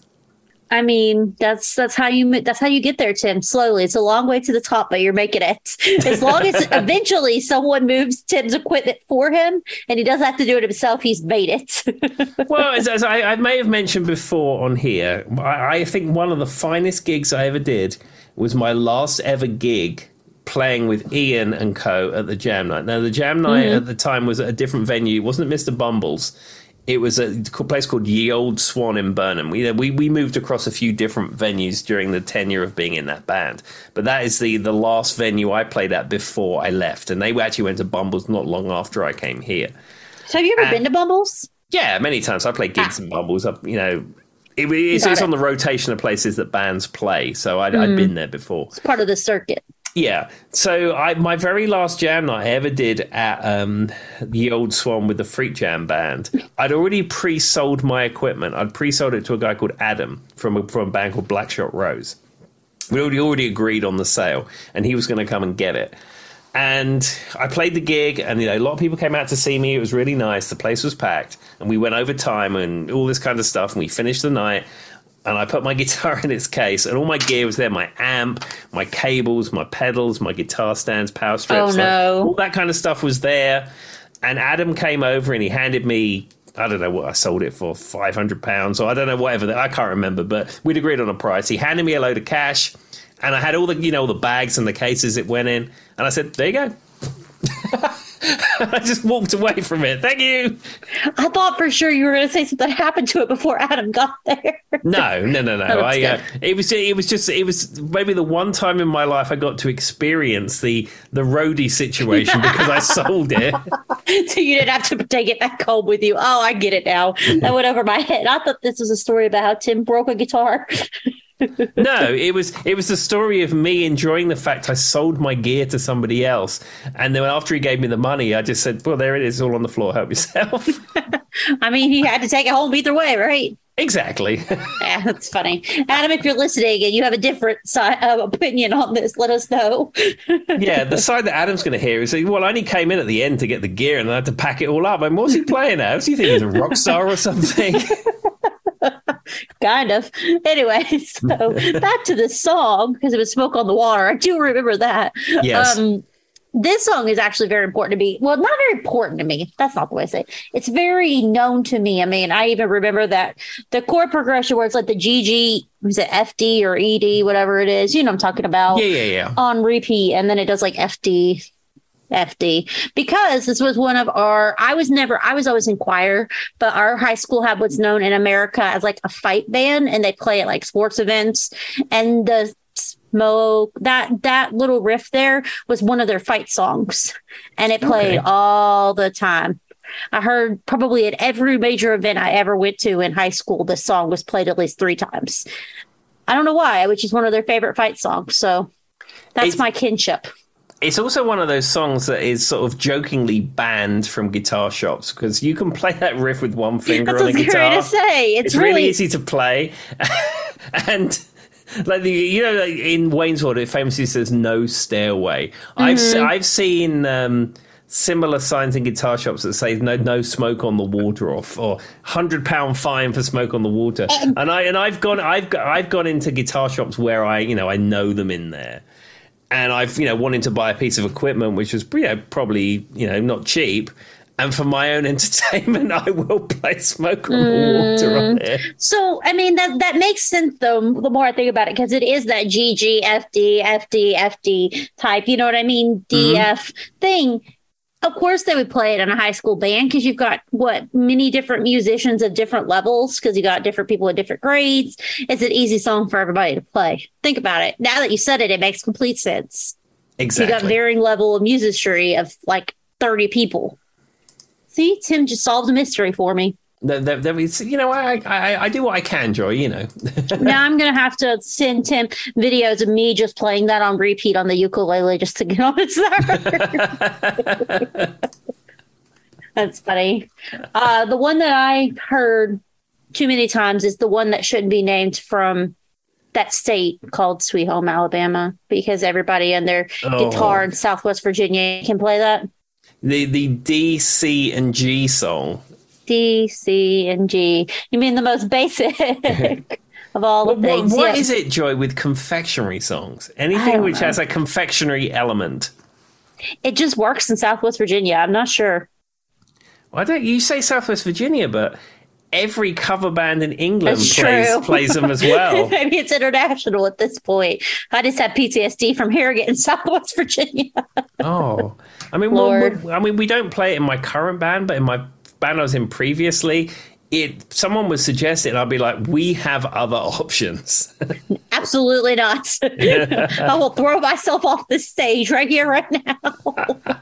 I mean, that's that's how you that's how you get there, Tim. Slowly, it's a long way to the top, but you're making it. As long as eventually someone moves Tim's equipment for him, and he doesn't have to do it himself, he's made it. Well, as, as I, I may have mentioned before on here, I, I think one of the finest gigs I ever did was my last ever gig playing with Ian and Co. at the Jam Night. Now, the Jam Night mm-hmm. at the time was at a different venue. Wasn't it, Mr. Bumble's. It was a place called Ye Old Swan in Burnham. We, we we moved across a few different venues during the tenure of being in that band, but that is the the last venue I played at before I left, and they actually went to Bumble's not long after I came here. so, have you ever Uh, been to Bumbles? Yeah, many times I played gigs in Bumbles. Up, you know, it, it's, it's it. on the rotation of places that bands play, so I'd, I'd been there before. It's part of the circuit. Yeah, so I my very last jam night I ever did at um, the Old Swan with the Freak Jam band. I'd already pre-sold my equipment. I'd pre-sold it to a guy called Adam from a, from a band called Blackshot Rose. We already already agreed on the sale, and he was going to come and get it. And I played the gig, and you know, a lot of people came out to see me. It was really nice. The place was packed, and we went over time and all this kind of stuff. And we finished the night, and I put my guitar in its case, and all my gear was there: my amp, my cables, my pedals, my guitar stands, power oh, strips. Oh, no. like, all that kind of stuff was there. And Adam came over and he handed me. I don't know what I sold it for, five hundred pounds, or I don't know whatever. I can't remember, but we'd agreed on a price. He handed me a load of cash, and I had all the you know the bags and the cases it went in, and I said, "There you go." I just walked away from it. Thank you. I thought for sure you were going to say something happened to it before Adam got there. No, no, no, no. I, uh, it was it was just it was maybe the one time in my life I got to experience the the roadie situation because I sold it. so you didn't have to take it back home with you. Oh, I get it now. That went over my head. I thought this was a story about how Tim broke a guitar. No, it was it was the story of me enjoying the fact I sold my gear to somebody else, and then after he gave me the money, I just said, "Well, there it is, all on the floor. Help yourself." I mean, he had to take it home either way, right? exactly. Yeah, that's funny. Adam, if you're listening and you have a different side, uh, opinion on this, let us know. yeah, the side that Adam's going to hear is, "Well, I only came in at the end to get the gear, and I had to pack it all up." And what's he playing at? Do you think he's a rock star or something? kind of. Anyway, so back to the song because it was "Smoke on the Water." I do remember that. Yes. Um, this song is actually very important to me. Well, not very important to me. That's not the way I say it. It's very known to me. I mean, I even remember that the chord progression where it's like the GG, was it FD or ED, whatever it is. You know I'm talking about. Yeah, yeah, yeah. On repeat. And then it does like FD, FD because this was one of our I was never I was always in choir, but our high school had what's known in America as like a fight band and they play at like sports events and the smoke that that little riff there was one of their fight songs and it played okay. all the time. I heard probably at every major event I ever went to in high school this song was played at least 3 times. I don't know why, which is one of their favorite fight songs. So that's it's, my kinship it's also one of those songs that is sort of jokingly banned from guitar shops because you can play that riff with one finger That's on a guitar. To say. It's, it's really... really easy to play, and like the you know like in Wayne's World, it famously says "no stairway." Mm-hmm. I've I've seen. Um, similar signs in guitar shops that say no no smoke on the water off or hundred pound fine for smoke on the water. And I and I've gone I've I've gone into guitar shops where I you know I know them in there and I've you know wanted to buy a piece of equipment which was you know, probably you know not cheap. And for my own entertainment, I will play "Smoke on the Water" on mm. it. So, I mean that that makes sense though. The more I think about it, because it is that GG, FD, FD, FD type. You know what I mean? DF mm-hmm. thing of course they would play it in a high school band because you've got what many different musicians of different levels because you got different people at different grades. It's an easy song for everybody to play. Think about it. Now that you said it it makes complete sense. Exactly you got varying level of musicry of like 30 people. See? Tim just solved a mystery for me that, that, that you know, I, I, I do what I can, Joy. You know. now I'm gonna have to send Tim videos of me just playing that on repeat on the ukulele just to get on his That's funny. Uh, the one that I heard too many times is the one that shouldn't be named from that state called Sweet Home Alabama because everybody on their oh. guitar in Southwest Virginia can play that. The the D, C, and G song D, C, and G. You mean the most basic of all the things? What, what is it, Joy, with confectionery songs? Anything oh, which know. has a confectionery element? It just works in Southwest Virginia. I'm not sure. Why don't you say Southwest Virginia, but every cover band in England plays, plays them as well. Maybe it's international at this point. I just have PTSD from hearing it in Southwest Virginia. oh, I mean, well, I mean, we don't play it in my current band, but in my band I was in previously, it someone would suggest it, and I'd be like, "We have other options." Absolutely not. I will throw myself off the stage right here, right now.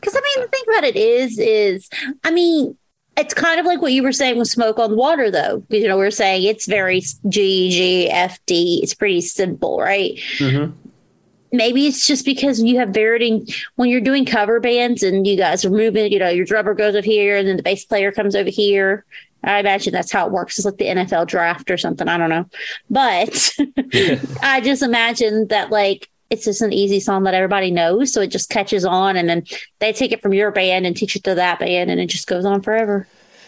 Because I mean, the thing about it is, is I mean, it's kind of like what you were saying with smoke on the water, though. You know, we are saying it's very G G F D. It's pretty simple, right? Mm-hmm maybe it's just because you have varying when you're doing cover bands and you guys are moving, you know, your drummer goes over here and then the bass player comes over here. I imagine that's how it works. It's like the NFL draft or something. I don't know. But I just imagine that like it's just an easy song that everybody knows. So it just catches on and then they take it from your band and teach it to that band and it just goes on forever.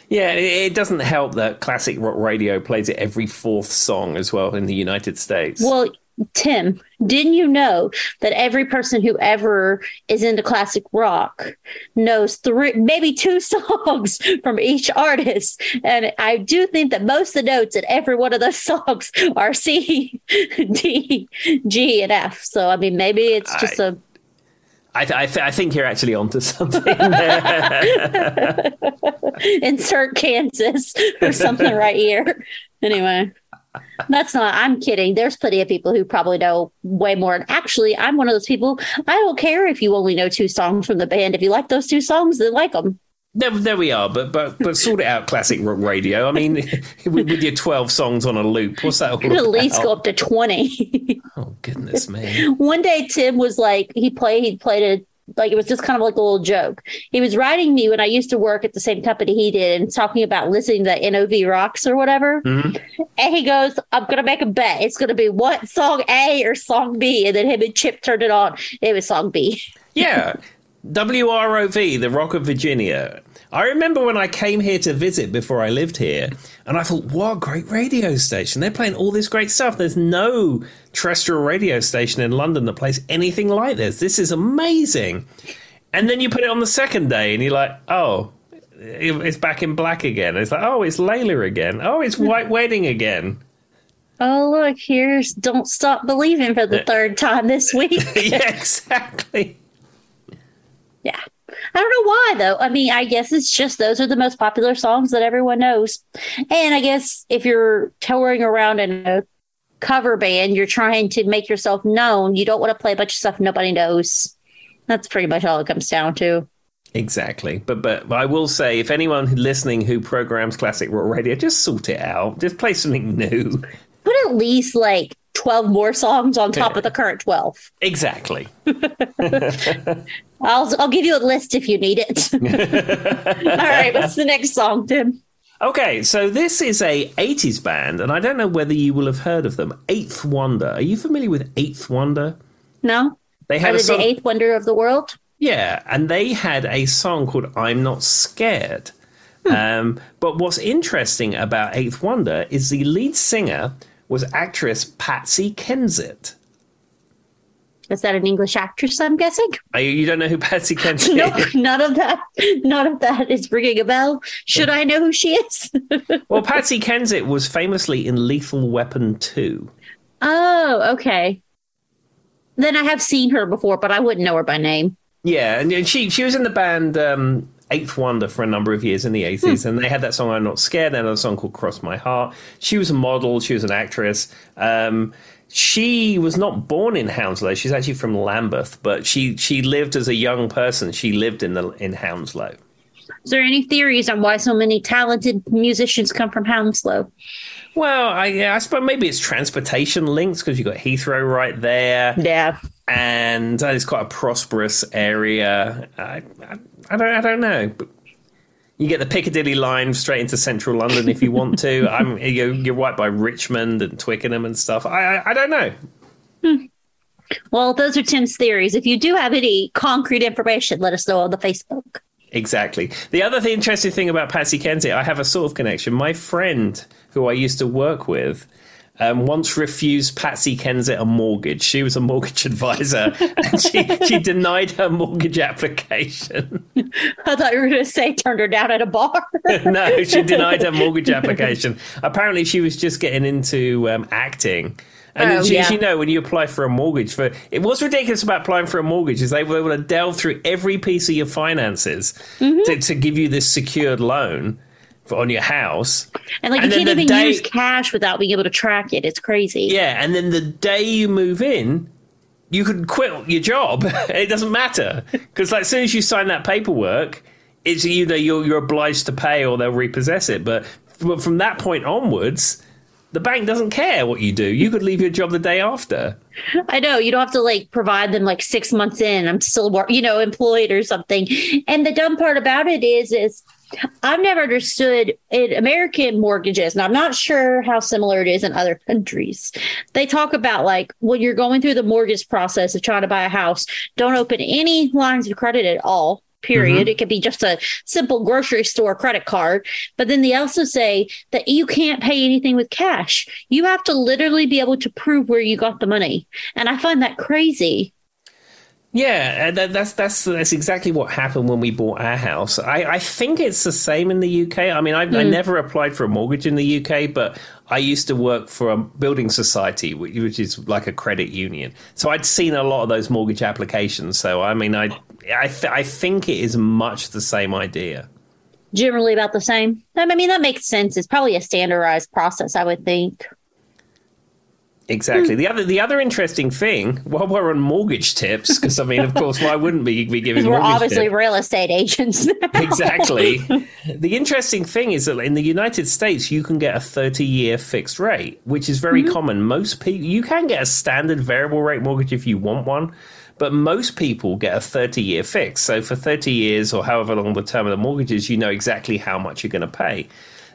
Yeah, it doesn't help that classic rock radio plays it every fourth song as well in the United States. Well, Tim, didn't you know that every person who ever is into classic rock knows three, maybe two songs from each artist? And I do think that most of the notes in every one of those songs are C, D, G, and F. So, I mean, maybe it's just I, a. I, th- I, th- I, think you're actually onto something. Insert Kansas or something right here. Anyway. That's not, I'm kidding. There's plenty of people who probably know way more. And actually, I'm one of those people. I don't care if you only know two songs from the band. If you like those two songs, then like them. There, there we are. But but but sort it out, classic rock radio. I mean, with, with your twelve songs on a loop, what's that all Could at least go up to twenty. oh goodness me! One day, Tim was like, he played he played a like it was just kind of like a little joke. He was writing me when I used to work at the same company he did and talking about listening to NOV Rocks or whatever. Mm-hmm. And he goes, I'm going to make a bet. It's going to be what song A or song B. And then him and Chip turned it on. It was song B. Yeah. WROV, the Rock of Virginia. I remember when I came here to visit before I lived here, and I thought, what a great radio station. They're playing all this great stuff. There's no terrestrial radio station in London that plays anything like this. This is amazing. And then you put it on the second day, and you're like, oh, it's back in black again. It's like, oh, it's Layla again. Oh, it's White Wedding again. Oh, look, here's Don't Stop Believing for the third time this week. yeah, exactly. Yeah. I don't know why though. I mean, I guess it's just those are the most popular songs that everyone knows. And I guess if you're touring around in a cover band, you're trying to make yourself known. You don't want to play a bunch of stuff nobody knows. That's pretty much all it comes down to. Exactly, but, but but I will say, if anyone listening who programs classic rock radio, just sort it out. Just play something new. Put at least like 12 more songs on top of the current 12. Exactly. I'll I'll give you a list if you need it. All right, what's the next song, Tim? Okay, so this is a 80s band, and I don't know whether you will have heard of them. Eighth Wonder. Are you familiar with Eighth Wonder? No. They had Are they song, the eighth wonder of the world? yeah, and they had a song called "I'm Not Scared." Um, but what's interesting about Eighth Wonder is the lead singer was actress Patsy Kensit. Is that an English actress? I'm guessing. You, you don't know who Patsy Kensit No, is? none of that. None of that is ringing a bell. Should I know who she is? Well, Patsy Kensit was famously in Lethal Weapon 2. oh, okay. Then I have seen her before, but I wouldn't know her by name. Yeah, and, and she she was in the band um, Eighth Wonder for a number of years in the eighties, and they had that song "I'm Not Scared." and a song called "Cross My Heart." She was a model. She was an actress. Um, she was not born in Hounslow. She's actually from Lambeth, but she she lived as a young person. She lived in the in Hounslow. Is there any theories on why so many talented musicians come from Hounslow? Well, I, yeah, I suppose maybe it's transportation links because you've got Heathrow right there. Yeah. and uh, it's quite a prosperous area. I, I, I don't, I don't know. But you get the Piccadilly line straight into central London if you want to. I'm, you're, you're right by Richmond and Twickenham and stuff. I, I, I don't know. Hmm. Well, those are Tim's theories. If you do have any concrete information, let us know on the Facebook. Exactly. The other th- interesting thing about Patsy Kensit, I have a sort of connection. My friend, who I used to work with, um, once refused Patsy Kensit a mortgage. She was a mortgage advisor, and she, she denied her mortgage application. I thought you were going to say turned her down at a bar. no, she denied her mortgage application. Apparently, she was just getting into um, acting. And Oh, as you, yeah. you know, when you apply for a mortgage, for it was ridiculous about applying for a mortgage is they were able to delve through every piece of your finances Mm-hmm. to, to give you this secured loan on your house. and like And you can't even day- use cash without being able to track it. It's crazy. Yeah, and then the day you move in, you could quit your job. it doesn't matter because like, as soon as you sign that paperwork, it's either you're, you're obliged to pay or they'll repossess it. But from, from that point onwards, the bank doesn't care what you do. You could leave your job the day after. I know you don't have to like provide them like six months in. I'm still, you know, employed or something. And the dumb part about it is, is I've never understood in American mortgages, and I'm not sure how similar it is in other countries. They talk about like when you're going through the mortgage process of trying to buy a house, don't open any lines of credit at all. Period. Mm-hmm. It could be just a simple grocery store credit card. But then they also say that you can't pay anything with cash. You have to literally be able to prove where you got the money. And I find that crazy. Yeah, and that, that's that's that's exactly what happened when we bought our house. I, I think it's the same in the UK. I mean, I, I never applied for a mortgage in the UK, but I used to work for a building society, which, which is like a credit union. So I'd seen a lot of those mortgage applications. So I mean, I I, th- I think it is much the same idea. Generally about the same. I mean, that makes sense. It's probably a standardized process, I would think. Exactly. Hmm. The other the other interesting thing, while we're on mortgage tips, because I mean, of course, why wouldn't we be giving Because we're mortgage obviously tips? real estate agents. now. exactly. the interesting thing is that in the United States, you can get a 30 year fixed rate, which is very mm-hmm. common. Most people, you can get a standard variable rate mortgage if you want one, but most people get a 30 year fix. So for 30 years or however long the term of the mortgage is, you know exactly how much you're going to pay.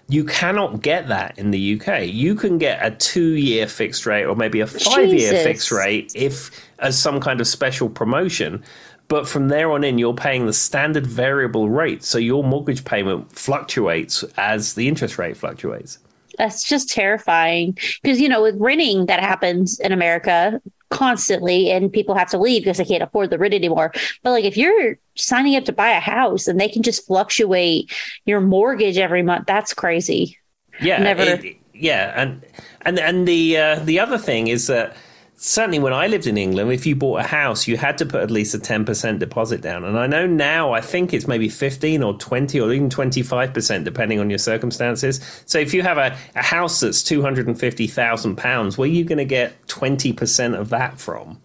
You cannot get that in the UK. You can get a two year fixed rate or maybe a five year Jesus. fixed rate if as some kind of special promotion. But from there on in, you're paying the standard variable rate. So your mortgage payment fluctuates as the interest rate fluctuates. That's just terrifying because, you know, with renting that happens in America constantly and people have to leave because they can't afford the rent anymore. But like if you're signing up to buy a house and they can just fluctuate your mortgage every month, that's crazy. Yeah. Never. It, yeah. And, and, and the, uh, the other thing is that certainly when I lived in England, if you bought a house, you had to put at least a 10% deposit down. And I know now, I think it's maybe 15 or 20 or even 25%, depending on your circumstances. So if you have a, a house that's £250,000, where are you going to get 20% of that from?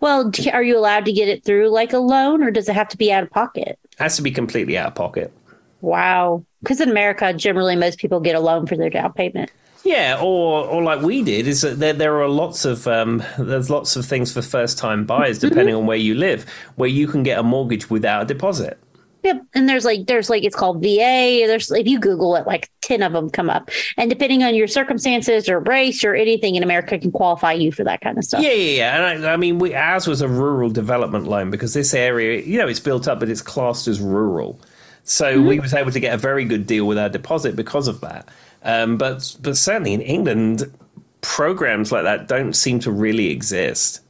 Well, are you allowed to get it through like a loan or does it have to be out of pocket? It has to be completely out of pocket. Wow. Because in America, generally, most people get a loan for their down payment. Yeah, or or like we did, is that there, there are lots of um, there's lots of things for first time buyers, mm-hmm. depending mm-hmm. on where you live, where you can get a mortgage without a deposit. Yep, and there's like there's like it's called VA. There's if you Google it, like ten of them come up, and depending on your circumstances or race or anything in America, can qualify you for that kind of stuff. Yeah, yeah, yeah. And I, I mean, we, ours was a rural development loan because this area, you know, it's built up, but it's classed as rural. So mm-hmm. we was able to get a very good deal with our deposit because of that. Um, but but certainly in England, programs like that don't seem to really exist.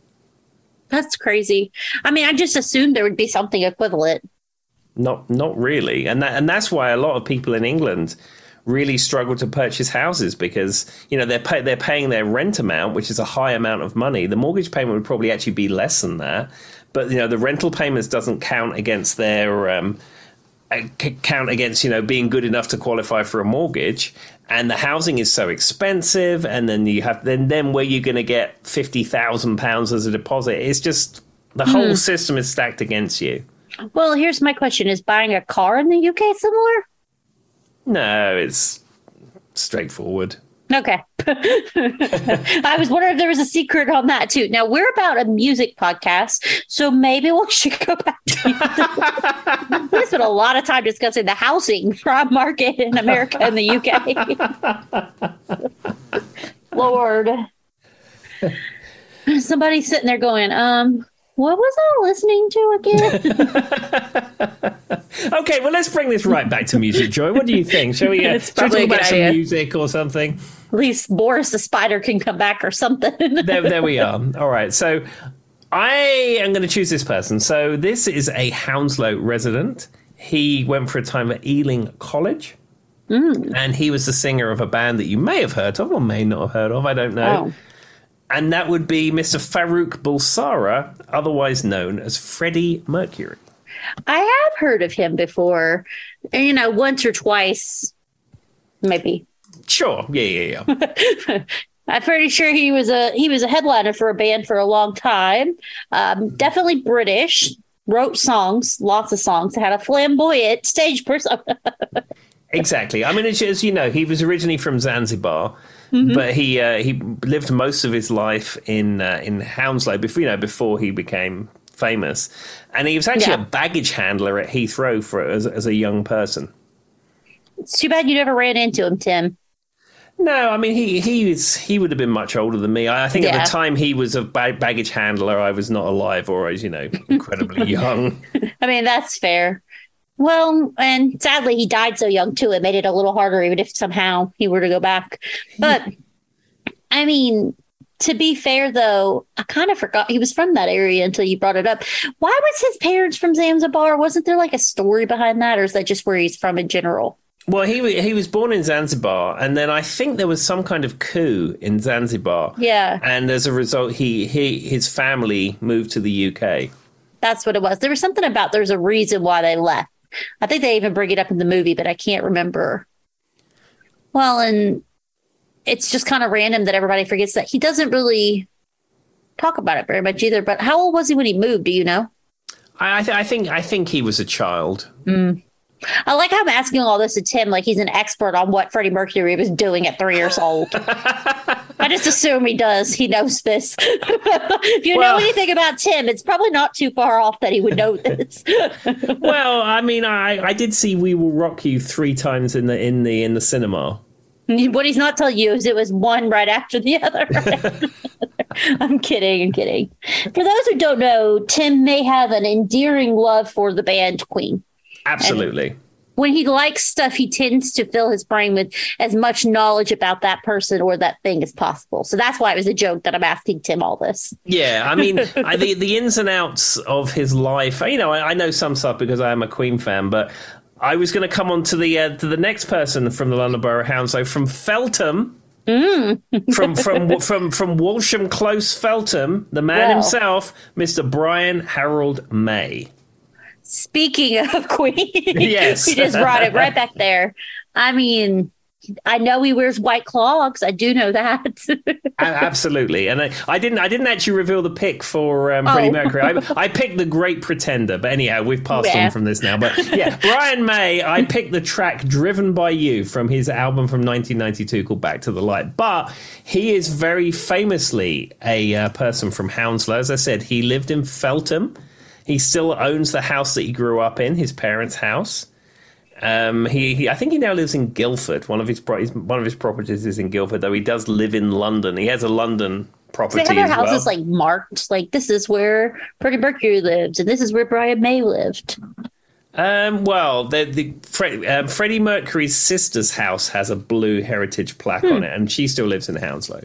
That's crazy. I mean, I just assumed there would be something equivalent. Not not really, and that and that's why a lot of people in England really struggle to purchase houses because you know they're pay, they're paying their rent amount, which is a high amount of money. The mortgage payment would probably actually be less than that, but you know the rental payments doesn't count against their um, count against you know being good enough to qualify for a mortgage and the housing is so expensive and then you have then then where you're going to get 50,000 pounds as a deposit it's just the mm. whole system is stacked against you. Well here's my question is buying a car in the UK similar? No it's straightforward Okay. I was wondering if there was a secret on that too. Now we're about a music podcast, so maybe we should go back to we spent a lot of time discussing the housing market in America and the UK. Lord. Somebody's sitting there going, um, what was I listening to again? okay, well, let's bring this right back to music, Joy. What do you think? Shall we, uh, shall we talk about some music or something? At least Boris the spider can come back or something. there, there we are. All right. So I am going to choose this person. So this is a Hounslow resident. He went for a time at Ealing College. Mm. And he was the singer of a band that you may have heard of or may not have heard of. I don't know. Oh. And that would be Mr. Farouk Bulsara, otherwise known as Freddie Mercury. I have heard of him before, you know, once or twice, maybe. Sure. Yeah, yeah, yeah. I'm pretty sure he was a he was a headliner for a band for a long time. Um, definitely British. Wrote songs, lots of songs. Had a flamboyant stage persona. exactly. I mean, as you know, he was originally from Zanzibar, mm-hmm. but he uh, he lived most of his life in uh, in Hounslow before you know before he became famous, and he was actually yeah. a baggage handler at Heathrow for as, as a young person. It's too bad you never ran into him, Tim. No, I mean he he was he would have been much older than me. I think yeah. at the time he was a baggage handler. I was not alive, or I was you know incredibly young. I mean that's fair. Well, and sadly he died so young too. It made it a little harder, even if somehow he were to go back. But I mean, to be fair though, I kind of forgot he was from that area until you brought it up. Why was his parents from Zanzibar? Wasn't there like a story behind that, or is that just where he's from in general? Well, he he was born in Zanzibar, and then I think there was some kind of coup in Zanzibar. Yeah, and as a result, he he his family moved to the UK. That's what it was. There was something about there's a reason why they left. I think they even bring it up in the movie, but I can't remember. Well, and it's just kind of random that everybody forgets that he doesn't really talk about it very much either. But how old was he when he moved? Do you know? I, th- I think I think he was a child. Mm. I like how I'm asking all this to Tim, like he's an expert on what Freddie Mercury was doing at three years old. I just assume he does. He knows this. if you well, know anything about Tim, it's probably not too far off that he would know this. well, I mean, I, I did see "We Will Rock You" three times in the in the in the cinema. Mm, what he's not telling you is it was one right after the other. I'm kidding. I'm kidding. For those who don't know, Tim may have an endearing love for the band Queen. Absolutely. And when he likes stuff, he tends to fill his brain with as much knowledge about that person or that thing as possible. So that's why it was a joke that I'm asking Tim all this. Yeah, I mean, I, the the ins and outs of his life. You know, I, I know some stuff because I am a Queen fan, but I was going to come on to the uh, to the next person from the London Borough Hound. So from Feltham. Mm. from from from from Walsham Close, Feltham, the man himself, Mr. Brian Harold May. Speaking of Queen, yes, he just brought it right back there. I mean, I know he wears white clogs. I do know that. Absolutely, and I, I, didn't. I didn't actually reveal the pick for um, Freddie oh. Mercury. I, I, picked the Great Pretender, but anyhow, we've passed yeah. on from this now. But yeah, Brian May. I picked the track "Driven by You" from his album from 1992 called "Back to the Light." But he is very famously a uh, person from Hounslow. As I said, he lived in Feltham he still owns the house that he grew up in, his parents' house. Um, he, he, I think he now lives in Guildford. One of his one of his properties is in Guildford, though he does live in London. He has a London property. So they have their houses well. like marked, like this is where Freddie Mercury lived, and this is where Brian May lived. Um, well, the, the Fred, um, Freddie Mercury's sister's house has a blue heritage plaque hmm. on it, and she still lives in Hounslow.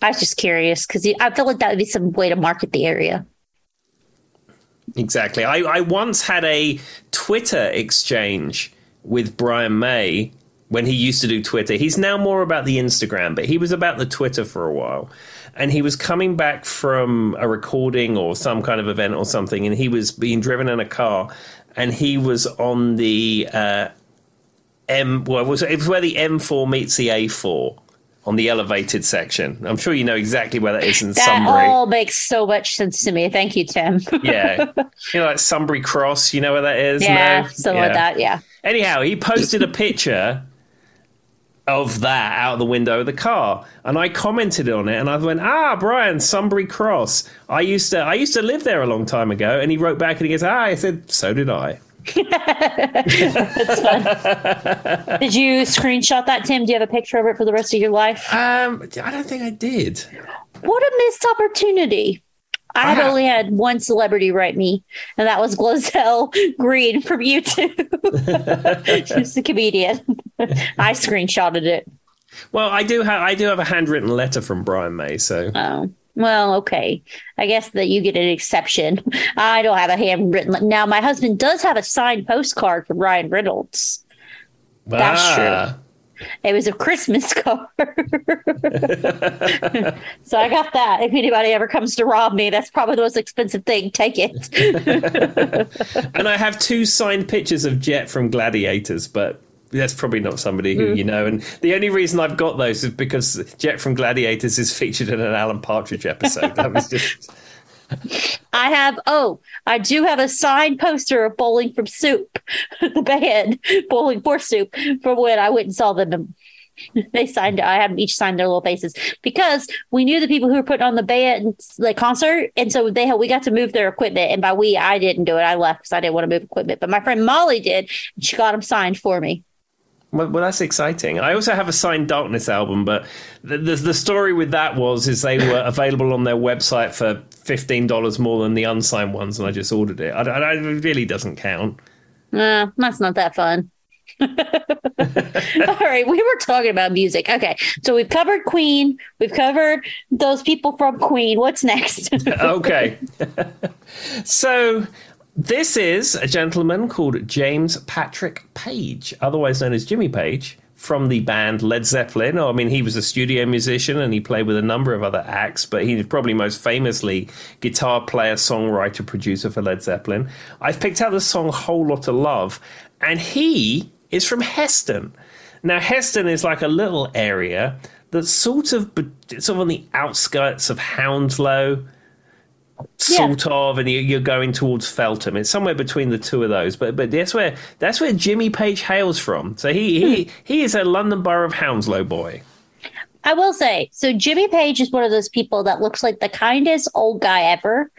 I was just curious because I feel like that would be some way to market the area. Exactly. I, I once had a Twitter exchange with Brian May when he used to do Twitter. He's now more about the Instagram, but he was about the Twitter for a while. And he was coming back from a recording or some kind of event or something, and he was being driven in a car, and he was on the uh, M. Well, it was, it was where the M4 meets the A4 on the elevated section. I'm sure you know exactly where that is in that Sunbury. That all makes so much sense to me. Thank you, Tim. yeah, you know, like Sunbury Cross. You know where that is? Yeah, no? something yeah. like that. Yeah. Anyhow, he posted a picture of that out the window of the car, and I commented on it, and I went, "Ah, Brian, Sunbury Cross. I used to, I used to live there a long time ago." And he wrote back, and he goes, "Ah," I said, "So did I." That's fun. did you screenshot that, Tim? Do you have a picture of it for the rest of your life? Um, I don't think I did. What a missed opportunity. I had only had one celebrity write me, and that was Glozell Green from YouTube. She's a comedian. I screenshotted it. Well, I do have I do have a handwritten letter from Brian May, so oh. Well, okay. I guess that you get an exception. I don't have a handwritten. Now, my husband does have a signed postcard from Ryan Reynolds. That's ah. true. It was a Christmas card. so I got that. If anybody ever comes to rob me, that's probably the most expensive thing. Take it. and I have two signed pictures of Jet from Gladiators, but that's probably not somebody who mm. you know. And the only reason I've got those is because Jet from Gladiators is featured in an Alan Partridge episode. That was just. I have oh, I do have a signed poster of Bowling from Soup, the band Bowling for Soup, from when I went and saw them. They signed. I had them each signed their little faces because we knew the people who were putting on the band like concert, and so they we got to move their equipment. And by we, I didn't do it. I left because I didn't want to move equipment. But my friend Molly did. And she got them signed for me. Well, that's exciting. I also have a signed Darkness album, but the, the, the story with that was is they were available on their website for fifteen dollars more than the unsigned ones, and I just ordered it. I, I, it really doesn't count. Nah, that's not that fun. All right, we were talking about music. Okay, so we've covered Queen, we've covered those people from Queen. What's next? okay, so this is a gentleman called James Patrick Page, otherwise known as Jimmy Page, from the band Led Zeppelin. Oh, I mean, he was a studio musician and he played with a number of other acts, but he's probably most famously guitar player, songwriter, producer for Led Zeppelin. I've picked out the song Whole Lot of Love, and he is from Heston. Now, Heston is like a little area that's sort of sort of on the outskirts of Hounslow sort yeah. of, and you're going towards Feltham. It's somewhere between the two of those. But but that's where that's where Jimmy Page hails from. So he hmm. he he is a London Borough of Hounslow boy. I will say, so Jimmy Page is one of those people that looks like the kindest old guy ever.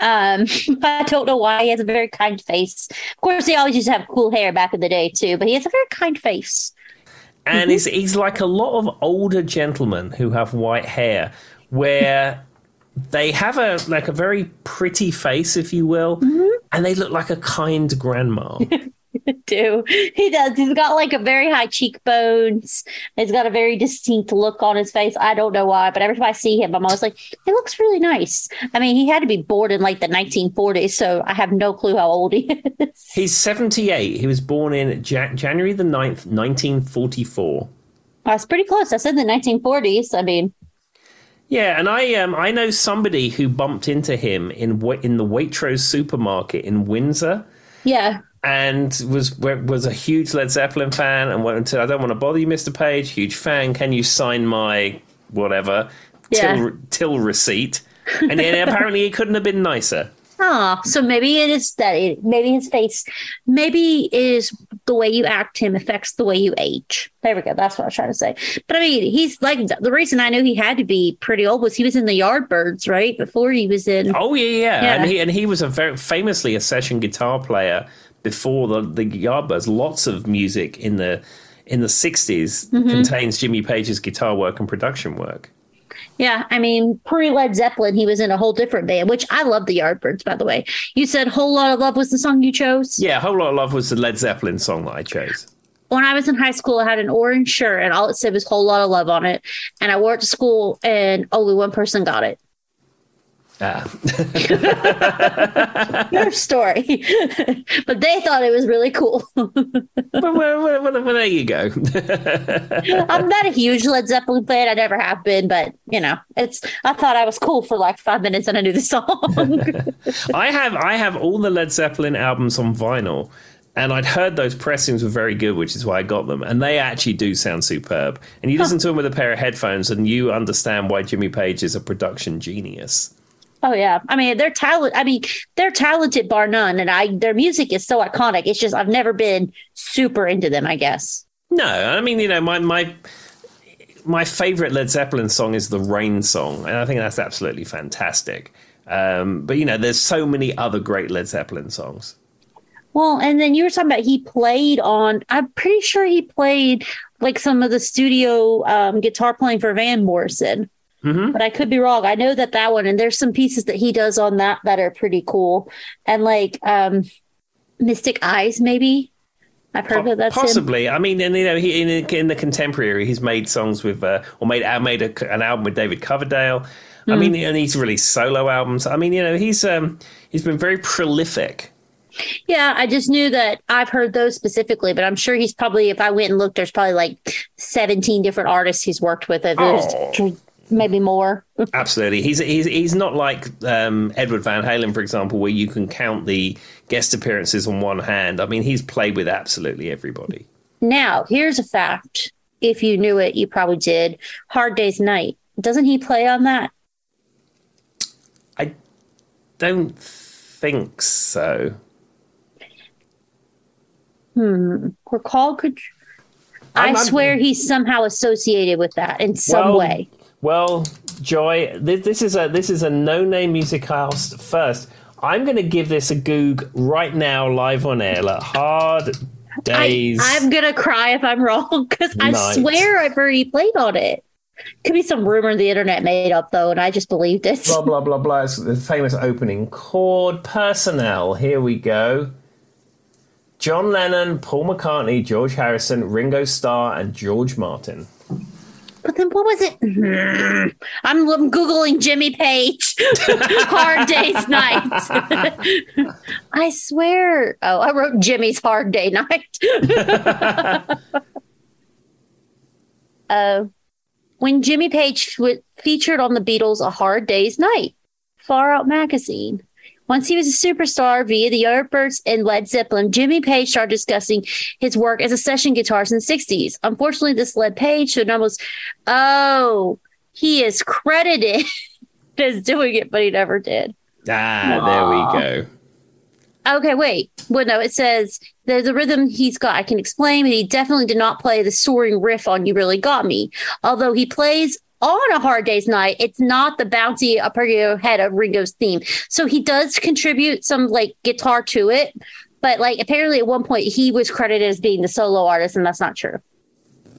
Um, but I don't know why he has a very kind face. Of course, he always used to have cool hair back in the day too, but he has a very kind face. And mm-hmm. he's, he's like a lot of older gentlemen who have white hair where they have a like a very pretty face, if you will, mm-hmm. and they look like a kind grandma. do. He does. He's got like a very high cheekbones. He's got a very distinct look on his face. I don't know why, but every time I see him, I'm always like, he looks really nice. I mean, he had to be born in like the 1940s, so I have no clue how old he is. He's 78. He was born in Ja- January the 9th, 1944. That's pretty close. I said the 1940s. I mean, Yeah, and I um I know somebody who bumped into him in in the Waitrose supermarket in Windsor. yeah. and was was a huge Led Zeppelin fan and went and said, "I don't want to bother you, Mr. Page. Huge fan. Can you sign my whatever Yeah. till till receipt?" And then apparently it couldn't have been nicer. Oh, so maybe it is that it, maybe his face, maybe it is the way you act him affects the way you age. There we go. That's what I was trying to say. But I mean, he's like the reason I knew he had to be pretty old was he was in the Yardbirds, right? Before he was in. Oh yeah, yeah, Yeah. and he and he was a very famously a session guitar player before the the Yardbirds. Lots of music in the in the 60s Mm-hmm. contains Jimmy Page's guitar work and production work. Yeah, I mean, pre Led Zeppelin, he was in a whole different band, which I love the Yardbirds, by the way. You said "Whole Lot of Love" was the song you chose. Yeah, Whole Lot of Love was the Led Zeppelin song that I chose. when I was in high school, I had an orange shirt and all it said was whole lot of love on it. And I wore it to school and only one person got it. Ah. Your story. but they thought it was really cool. well, well, well, well, there you go. I'm not a huge Led Zeppelin fan. I never have been, but you know, it's I thought I was cool for like five minutes and I knew the song. I have I have all the Led Zeppelin albums on vinyl, and I'd heard those pressings were very good, which is why I got them. And they actually do sound superb. And you listen to them with a pair of headphones, and you understand why Jimmy Page is a production genius. Oh yeah. I mean they're talent I mean, they're talented bar none. And I their music is so iconic. It's just I've never been super into them, I guess. No, I mean you know my my. My favorite Led Zeppelin song is the Rain song, and I think that's absolutely fantastic. Um, but you know, there's so many other great Led Zeppelin songs. Well, and then you were talking about he played on. I'm pretty sure he played like some of the studio um, guitar playing for Van Morrison, Mhm. but I could be wrong. I know that that one, and there's some pieces that he does on that that are pretty cool, and like um, Mystic Eyes, maybe. I've heard that that's him. Possibly. I mean, and you know, he in, in the contemporary, he's made songs with, uh, or made uh, made a, an album with David Coverdale. I mean, and he's released solo albums. I mean, you know, he's um, he's been very prolific. Yeah, I just knew that I've heard those specifically, but I'm sure he's probably. If I went and looked, there's probably like 17 different artists he's worked with. If there's maybe more. Absolutely, he's he's he's not like um, Edward Van Halen, for example, where you can count the guest appearances on one hand. I mean, he's played with absolutely everybody. Now, here's a fact. If you knew it, you probably did. Hard Day's Night. Doesn't he play on that? I don't think so. Hmm. Recall could. I I'm- I'm- swear he's somehow associated with that in some Well, way. Well, Joy, this, this is a this is a no name music house. First, I'm going to give this a goog right now, live on air. Like hard I, days. I'm gonna cry if I'm wrong because I swear I've already played on it. Could be some rumor the internet made up though, and I just believed it. blah blah blah blah. It's the famous opening chord personnel. Here we go. John Lennon, Paul McCartney, George Harrison, Ringo Starr, and George Martin. But then what was it? I'm, I'm googling Jimmy Page. hard days night. I swear. Oh, I wrote Jimmy's hard day night. uh, when Jimmy Page w- featured on the Beatles' A Hard Day's Night, Far Out magazine. Once he was a superstar via the Yardbirds and Led Zeppelin, Jimmy Page started discussing his work as a session guitarist in the 60s. Unfortunately, this led Page to an almost, oh, he is credited as doing it, but he never did. Ah, there we go. Okay, wait. Well, no, it says the, the rhythm he's got, I can explain, but he definitely did not play the soaring riff on You Really Got Me. Although he plays on a hard day's night, it's not the bouncy up your head of Ringo's theme. So he does contribute some like guitar to it, but like apparently at one point he was credited as being the solo artist, and that's not true.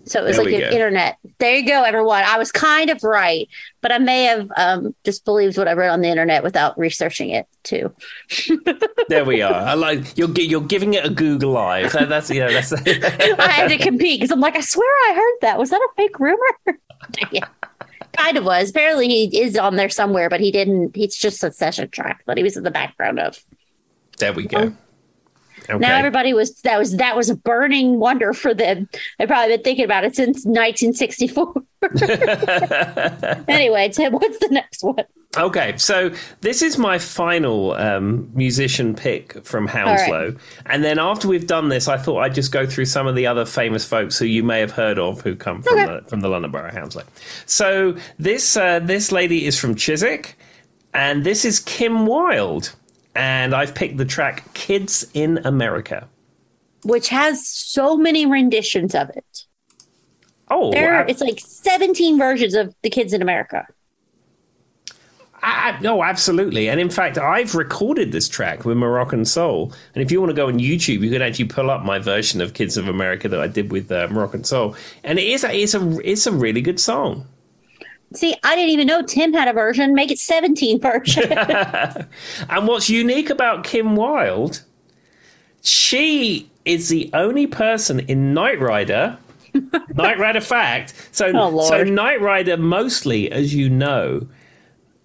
So it was There like an internet. There you go, everyone. I was kind of right, but I may have um, just believed what I read on the internet without researching it too. There we are. I like you're you're giving it a Google Live. That, that's yeah. That's I had to compete because I'm like, I swear I heard that. Was that a fake rumor? yeah. Kind of was. Apparently, he is on there somewhere, but he didn't. He's just a session track that he was in the background of. there we go. Okay. Now everybody was that was that was a burning wonder for them. I've probably been thinking about it since 1964. anyway, Tim, what's the next one? Okay, so this is my final um, musician pick from Hounslow. And then after we've done this, I thought I'd just go through some of the other famous folks who you may have heard of who come from, Okay. the, from the London Borough of Hounslow. So this, uh, this lady is from Chiswick, and this is Kim Wilde. And I've picked the track Kids in America. Which has so many renditions of it. Oh, There, I- it's like 17 versions of the Kids in America. I, no, absolutely. And in fact, I've recorded this track with Moroccan Soul. And if you want to go on YouTube, you can actually pull up my version of Kids of America that I did with uh, Moroccan Soul. And it is a, it's a it's a really good song. See, I didn't even know Tim had a version. Make it 17 version. And what's unique about Kim Wilde, she is the only person in Knight Rider. Knight Rider fact. So, Oh, so Knight Rider mostly, as you know,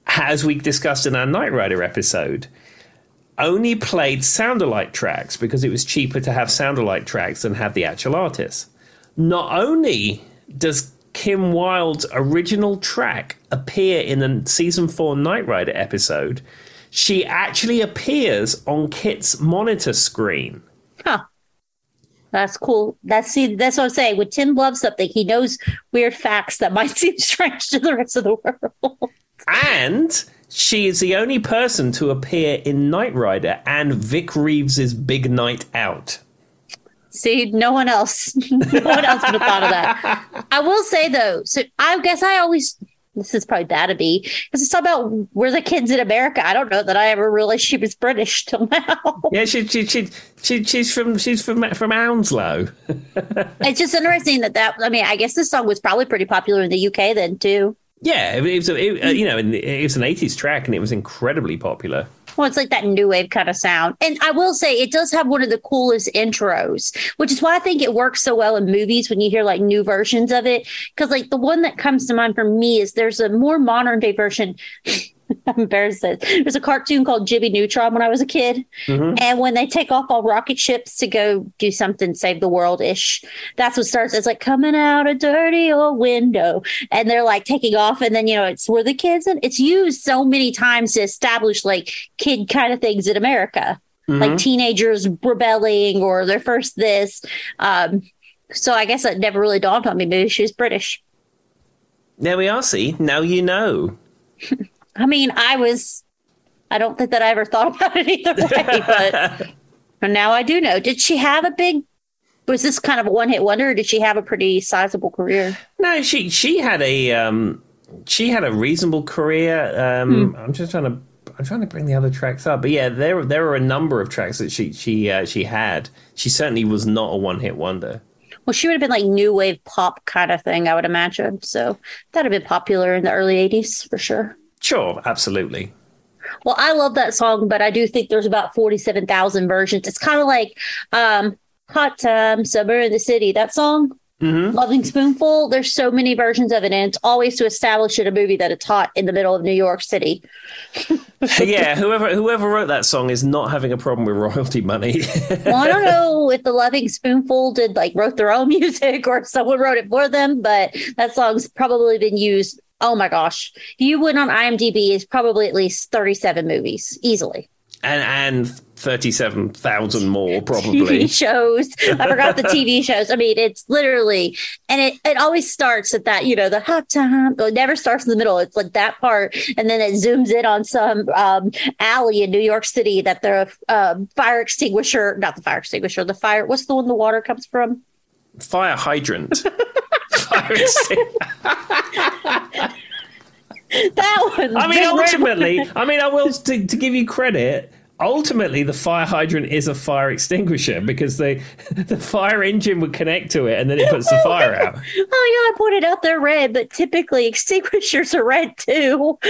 as we discussed in our Knight Rider episode, only played sound alike tracks because it was cheaper to have sound alike tracks than have the actual artists. Not only does Kim Wilde's original track appear in the season four Knight Rider episode, she actually appears on KITT's monitor screen. huh. That's cool. That's see, that's what I'm saying. When Tim loves something, he knows weird facts that might seem strange to the rest of the world. And she is the only person to appear in Knight Rider and Vic Reeves' Big Night Out. See, no one else, no one else would have thought of that. I will say though, so I guess I always this is probably bad of me because it's all about we're the kids in America. I don't know that I ever realized she was British till now. Yeah, she, she, she, she she's from she's from from Hounslow. it's just interesting that that I mean, I guess this song was probably pretty popular in the UK then too. Yeah, it was a, it, uh, you know it was an '80s track and it was incredibly popular. Well, it's like that new wave kind of sound. And I will say it does have one of the coolest intros, which is why I think it works so well in movies when you hear like new versions of it. Cause like the one that comes to mind for me is there's a more modern day version. I'm embarrassed. There's a cartoon called Jimmy Neutron when I was a kid. And when they take off on rocket ships to go do something, save the world ish, that's what starts. It's like coming out a dirty old window. And they're like taking off. And then, you know, it's where the kids, and it's used so many times to establish like kid kind of things in America, like teenagers rebelling or their first this. Um, so I guess it never really dawned on me. Maybe she was British. There we are. See, now you know. I mean, I was, I don't think that I ever thought about it either way, but, but now I do know. Did she have a big, was this kind of a one hit wonder or did she have a pretty sizable career? No, she she had a um, she had a reasonable career. Um, Hmm. I'm just trying to I'm trying to bring the other tracks up, but yeah, there there are a number of tracks that she she uh, she had. She certainly was not a one hit wonder. Well, she would have been like new wave pop kind of thing, I would imagine. So that'd have been popular in the early 80s for sure. Sure, absolutely. Well, I love that song, but I do think there's about 47,000 versions. It's kind of like um, Hot Time, Summer in the City, that song. Lovin' Spoonful. There's so many versions of it, and it's always to establish in a movie that it's hot in the middle of New York City. yeah, whoever whoever wrote that song is not having a problem with royalty money. Well, I don't know if the Lovin' Spoonful did like wrote their own music or someone wrote it for them, but that song's probably been used. Oh my gosh. If you went on IMDb, it's probably at least 37 movies easily. and and thirty seven thousand more probably. TV shows. I forgot the TV shows. I mean, it's literally, and it, it always starts at that, you know, the hot time. It never starts in the middle. It's like that part. And then it zooms in on some um, alley in New York City that the uh, fire extinguisher, not the fire extinguisher, the fire, what's the one the water comes from? Fire hydrant. That one. I mean, ultimately, I mean, I will to, to give you credit. ultimately the fire hydrant is a fire extinguisher because the the fire engine would connect to it and then it puts the fire out. Oh yeah, I pointed out they're red, but typically extinguishers are red too.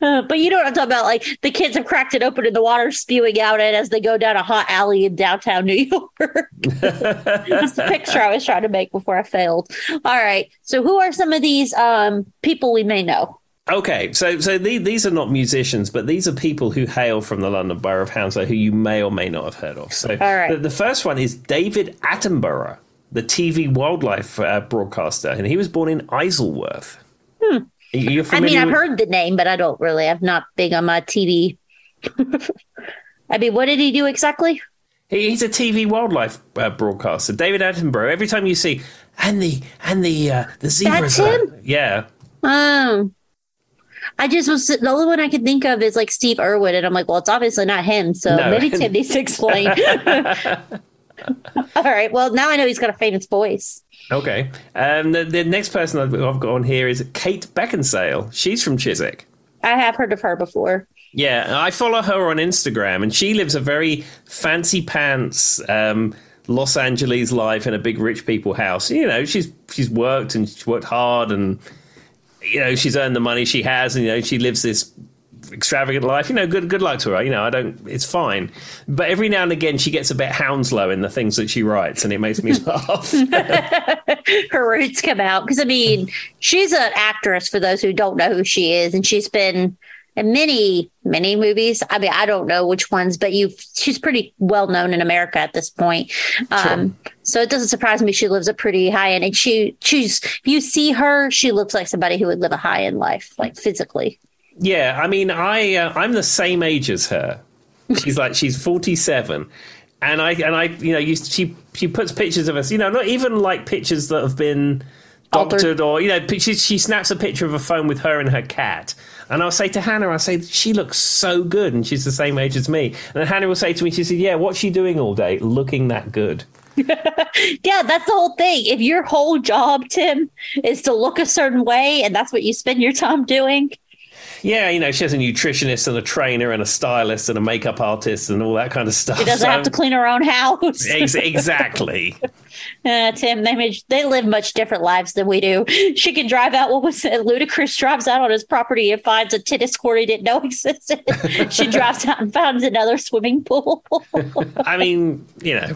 Uh, but you know what I'm talking about? Like the kids have cracked it open and the water's spewing out it as they go down a hot alley in downtown New York. That's the picture I was trying to make before I failed. All right. So who are some of these um, people we may know? Okay, so so the, these are not musicians, but these are people who hail from the London Borough of Hounslow who you may or may not have heard of. So right. the, the first one is David Attenborough, the TV wildlife uh, broadcaster, and he was born in Isleworth. Hmm. I mean, I've with- heard the name, but I don't really. I'm not big on my TV. I mean, what did he do exactly? He, he's a TV wildlife uh, broadcaster. David Attenborough. Every time you see and the and the uh, the zebras, That's are-" him? yeah. Um, I just was the only one I could think of is like Steve Irwin, and I'm like, well, it's obviously not him. So No. maybe Tim needs to explain. All right. Well, now I know he's got a famous voice. Okay. Um, the, the next person I've, I've got on here is Kate Beckinsale. She's from Chiswick. I have heard of her before. Yeah, I follow her on Instagram, and she lives a very fancy pants um, Los Angeles life in a big rich people house. You know, she's she's worked and she's worked hard, and you know she's earned the money she has, and you know she lives this extravagant life. You know, good good luck to her. You know, I don't. It's fine, but every now and again she gets a bit Hounslow in the things that she writes, and it makes me laugh. her roots come out because I mean, she's an actress for those who don't know who she is, and she's been in many many movies. I mean, I don't know which ones, but you she's pretty well known in America at this point. Um, so it doesn't surprise me she lives a pretty high end, and she she's if you see her, she looks like somebody who would live a high end life, like physically. Yeah, I mean, I uh, I'm the same age as her. She's like she's 47, and I and I you know used she she puts pictures of us. You know, not even like pictures that have been doctored or you know she, she snaps a picture of a phone with her and her cat. And I'll say to Hannah, I say she looks so good, and she's the same age as me. And Hannah will say to me, she said, "Yeah, what's she doing all day, looking that good?" Yeah, that's the whole thing. If your whole job, Tim, is to look a certain way, and that's what you spend your time doing, Yeah, you know, she has a nutritionist and a trainer and a stylist and a makeup artist and all that kind of stuff. she doesn't So- have to clean her own house. Ex- exactly. Uh, Tim, they made, they live much different lives than we do. She can drive out. What was it? Ludacris drives out on his property and finds a tennis court he didn't know existed. she drives out and finds another swimming pool. I mean, you know,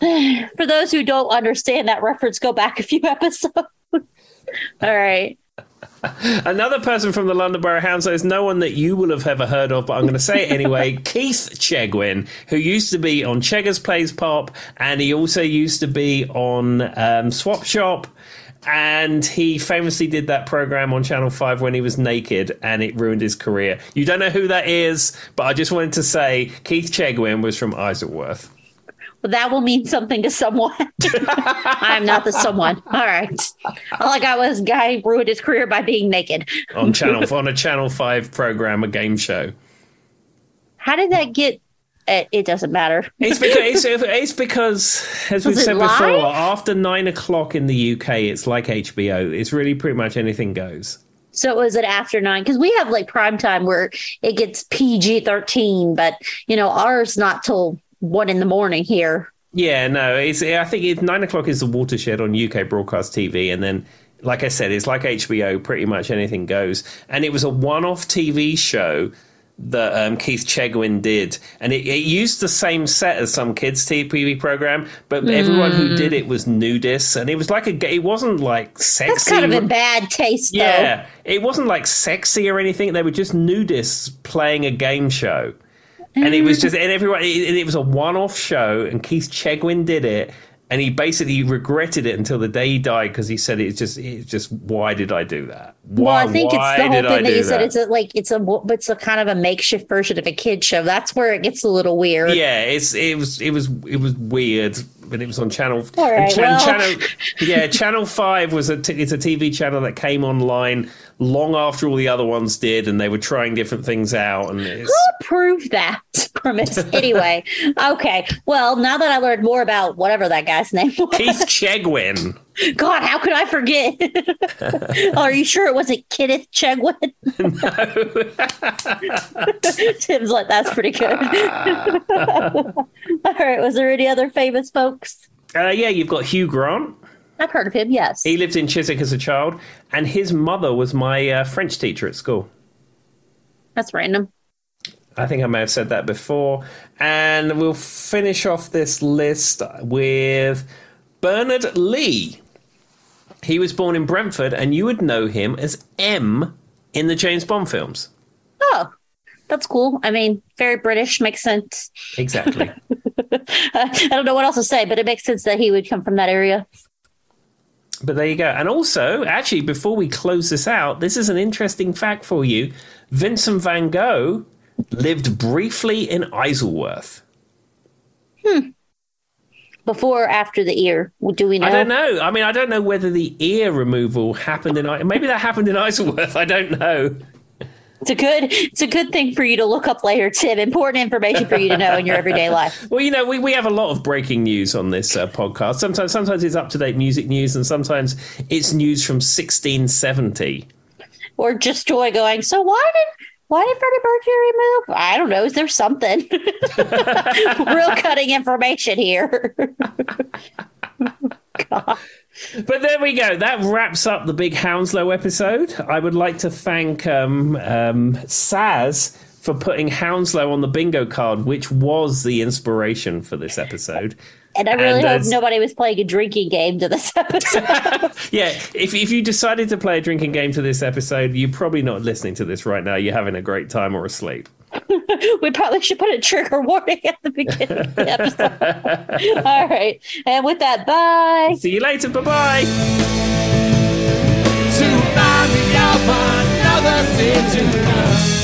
For those who don't understand that reference, go back a few episodes. All right. Another person from the London Borough Hounslow is no one that you will have ever heard of, but I'm going to say it anyway. Keith Chegwin, who used to be on Cheggers Plays Pop, and he also used to be on um, Swap Shop. And he famously did that program on Channel 5 when he was naked, and it ruined his career. You don't know who that is, but I just wanted to say Keith Chegwin was from Isleworth. Well, that will mean something to someone. I'm not the someone. All right. All I got was guy ruined his career by being naked. on channel on a Channel Five program, a game show. How did that get? It, it doesn't matter. It's because it's, it's because as we've said live? before, after nine o'clock in the UK, it's like HBO. It's really pretty much anything goes. So was it after nine? Because we have like prime time where it gets PG thirteen, but you know ours not till one in the morning here. Yeah, no, it's. I think it, nine o'clock is the watershed on UK broadcast TV, and then, like I said, it's like HBO. Pretty much anything goes, and it was a one-off TV show that um, Keith Chegwin did, and it, it used the same set as some kids' TV program, but everyone who did it was nudists, and it was like a. It wasn't like sexy. That's kind of a bad taste, though. Yeah, it wasn't like sexy or anything. They were just nudists playing a game show, and it was mm. just and everyone. It, it was a one-off show, and Keith Chegwin did it, and he basically regretted it until the day he died because he said it's just it's just why did I do that? Why, Well, I think it's the whole did I thing that you said. It's a, like it's a it's a kind of a makeshift version of a kid show. That's where it gets a little weird. yeah, it's it was it was it was weird, but it was on channel. All right, cha- well- channel yeah, channel five was a t- it's a TV channel that came online long after all the other ones did, and they were trying different things out, and it's, Prove that. Premise. Anyway, okay. Well, now that I learned more about whatever that guy's name was, Keith Chegwin. God, how could I forget? Are you sure it wasn't Kenneth Chegwin? no. Tim's like, that's pretty good. All right. Was there any other famous folks? Uh, yeah, you've got Hugh Grant. I've heard of him. Yes. He lived in Chiswick as a child, and his mother was my uh, French teacher at school. That's random. I think I may have said that before. And we'll finish off this list with Bernard Lee. He was born in Brentford, and you would know him as M in the James Bond films. Oh, that's cool. I mean, very British. Makes sense. Exactly. I don't know what else to say, but it makes sense that he would come from that area. But there you go. And also, actually, before we close this out, this is an interesting fact for you. Vincent van Gogh lived briefly in Isleworth. Before or after the ear? Do we know? I don't know. I mean, I don't know whether the ear removal happened in. Maybe that happened in Isleworth. I don't know. It's a good. It's a good thing for you to look up later, Tim. Important information for you to know in your everyday life. Well, you know, we, we have a lot of breaking news on this uh, podcast. Sometimes sometimes it's up to date music news, and sometimes it's news from 1670. Or just Joy going. So why did why did Freddie Mercury move? I don't know. Is there something real cutting information here? God. But there we go. That wraps up the big Hounslow episode. I would like to thank um, um, Saz for putting Hounslow on the bingo card, which was the inspiration for this episode. And I really And, hope nobody was playing a drinking game to this episode. Yeah, if, if you decided to play a drinking game to this episode, you're probably not listening to this right now. You're having a great time or asleep. we probably should put a trigger warning at the beginning of the episode. All right. And with that, bye. See you later. Bye bye. to remind me of another day to come.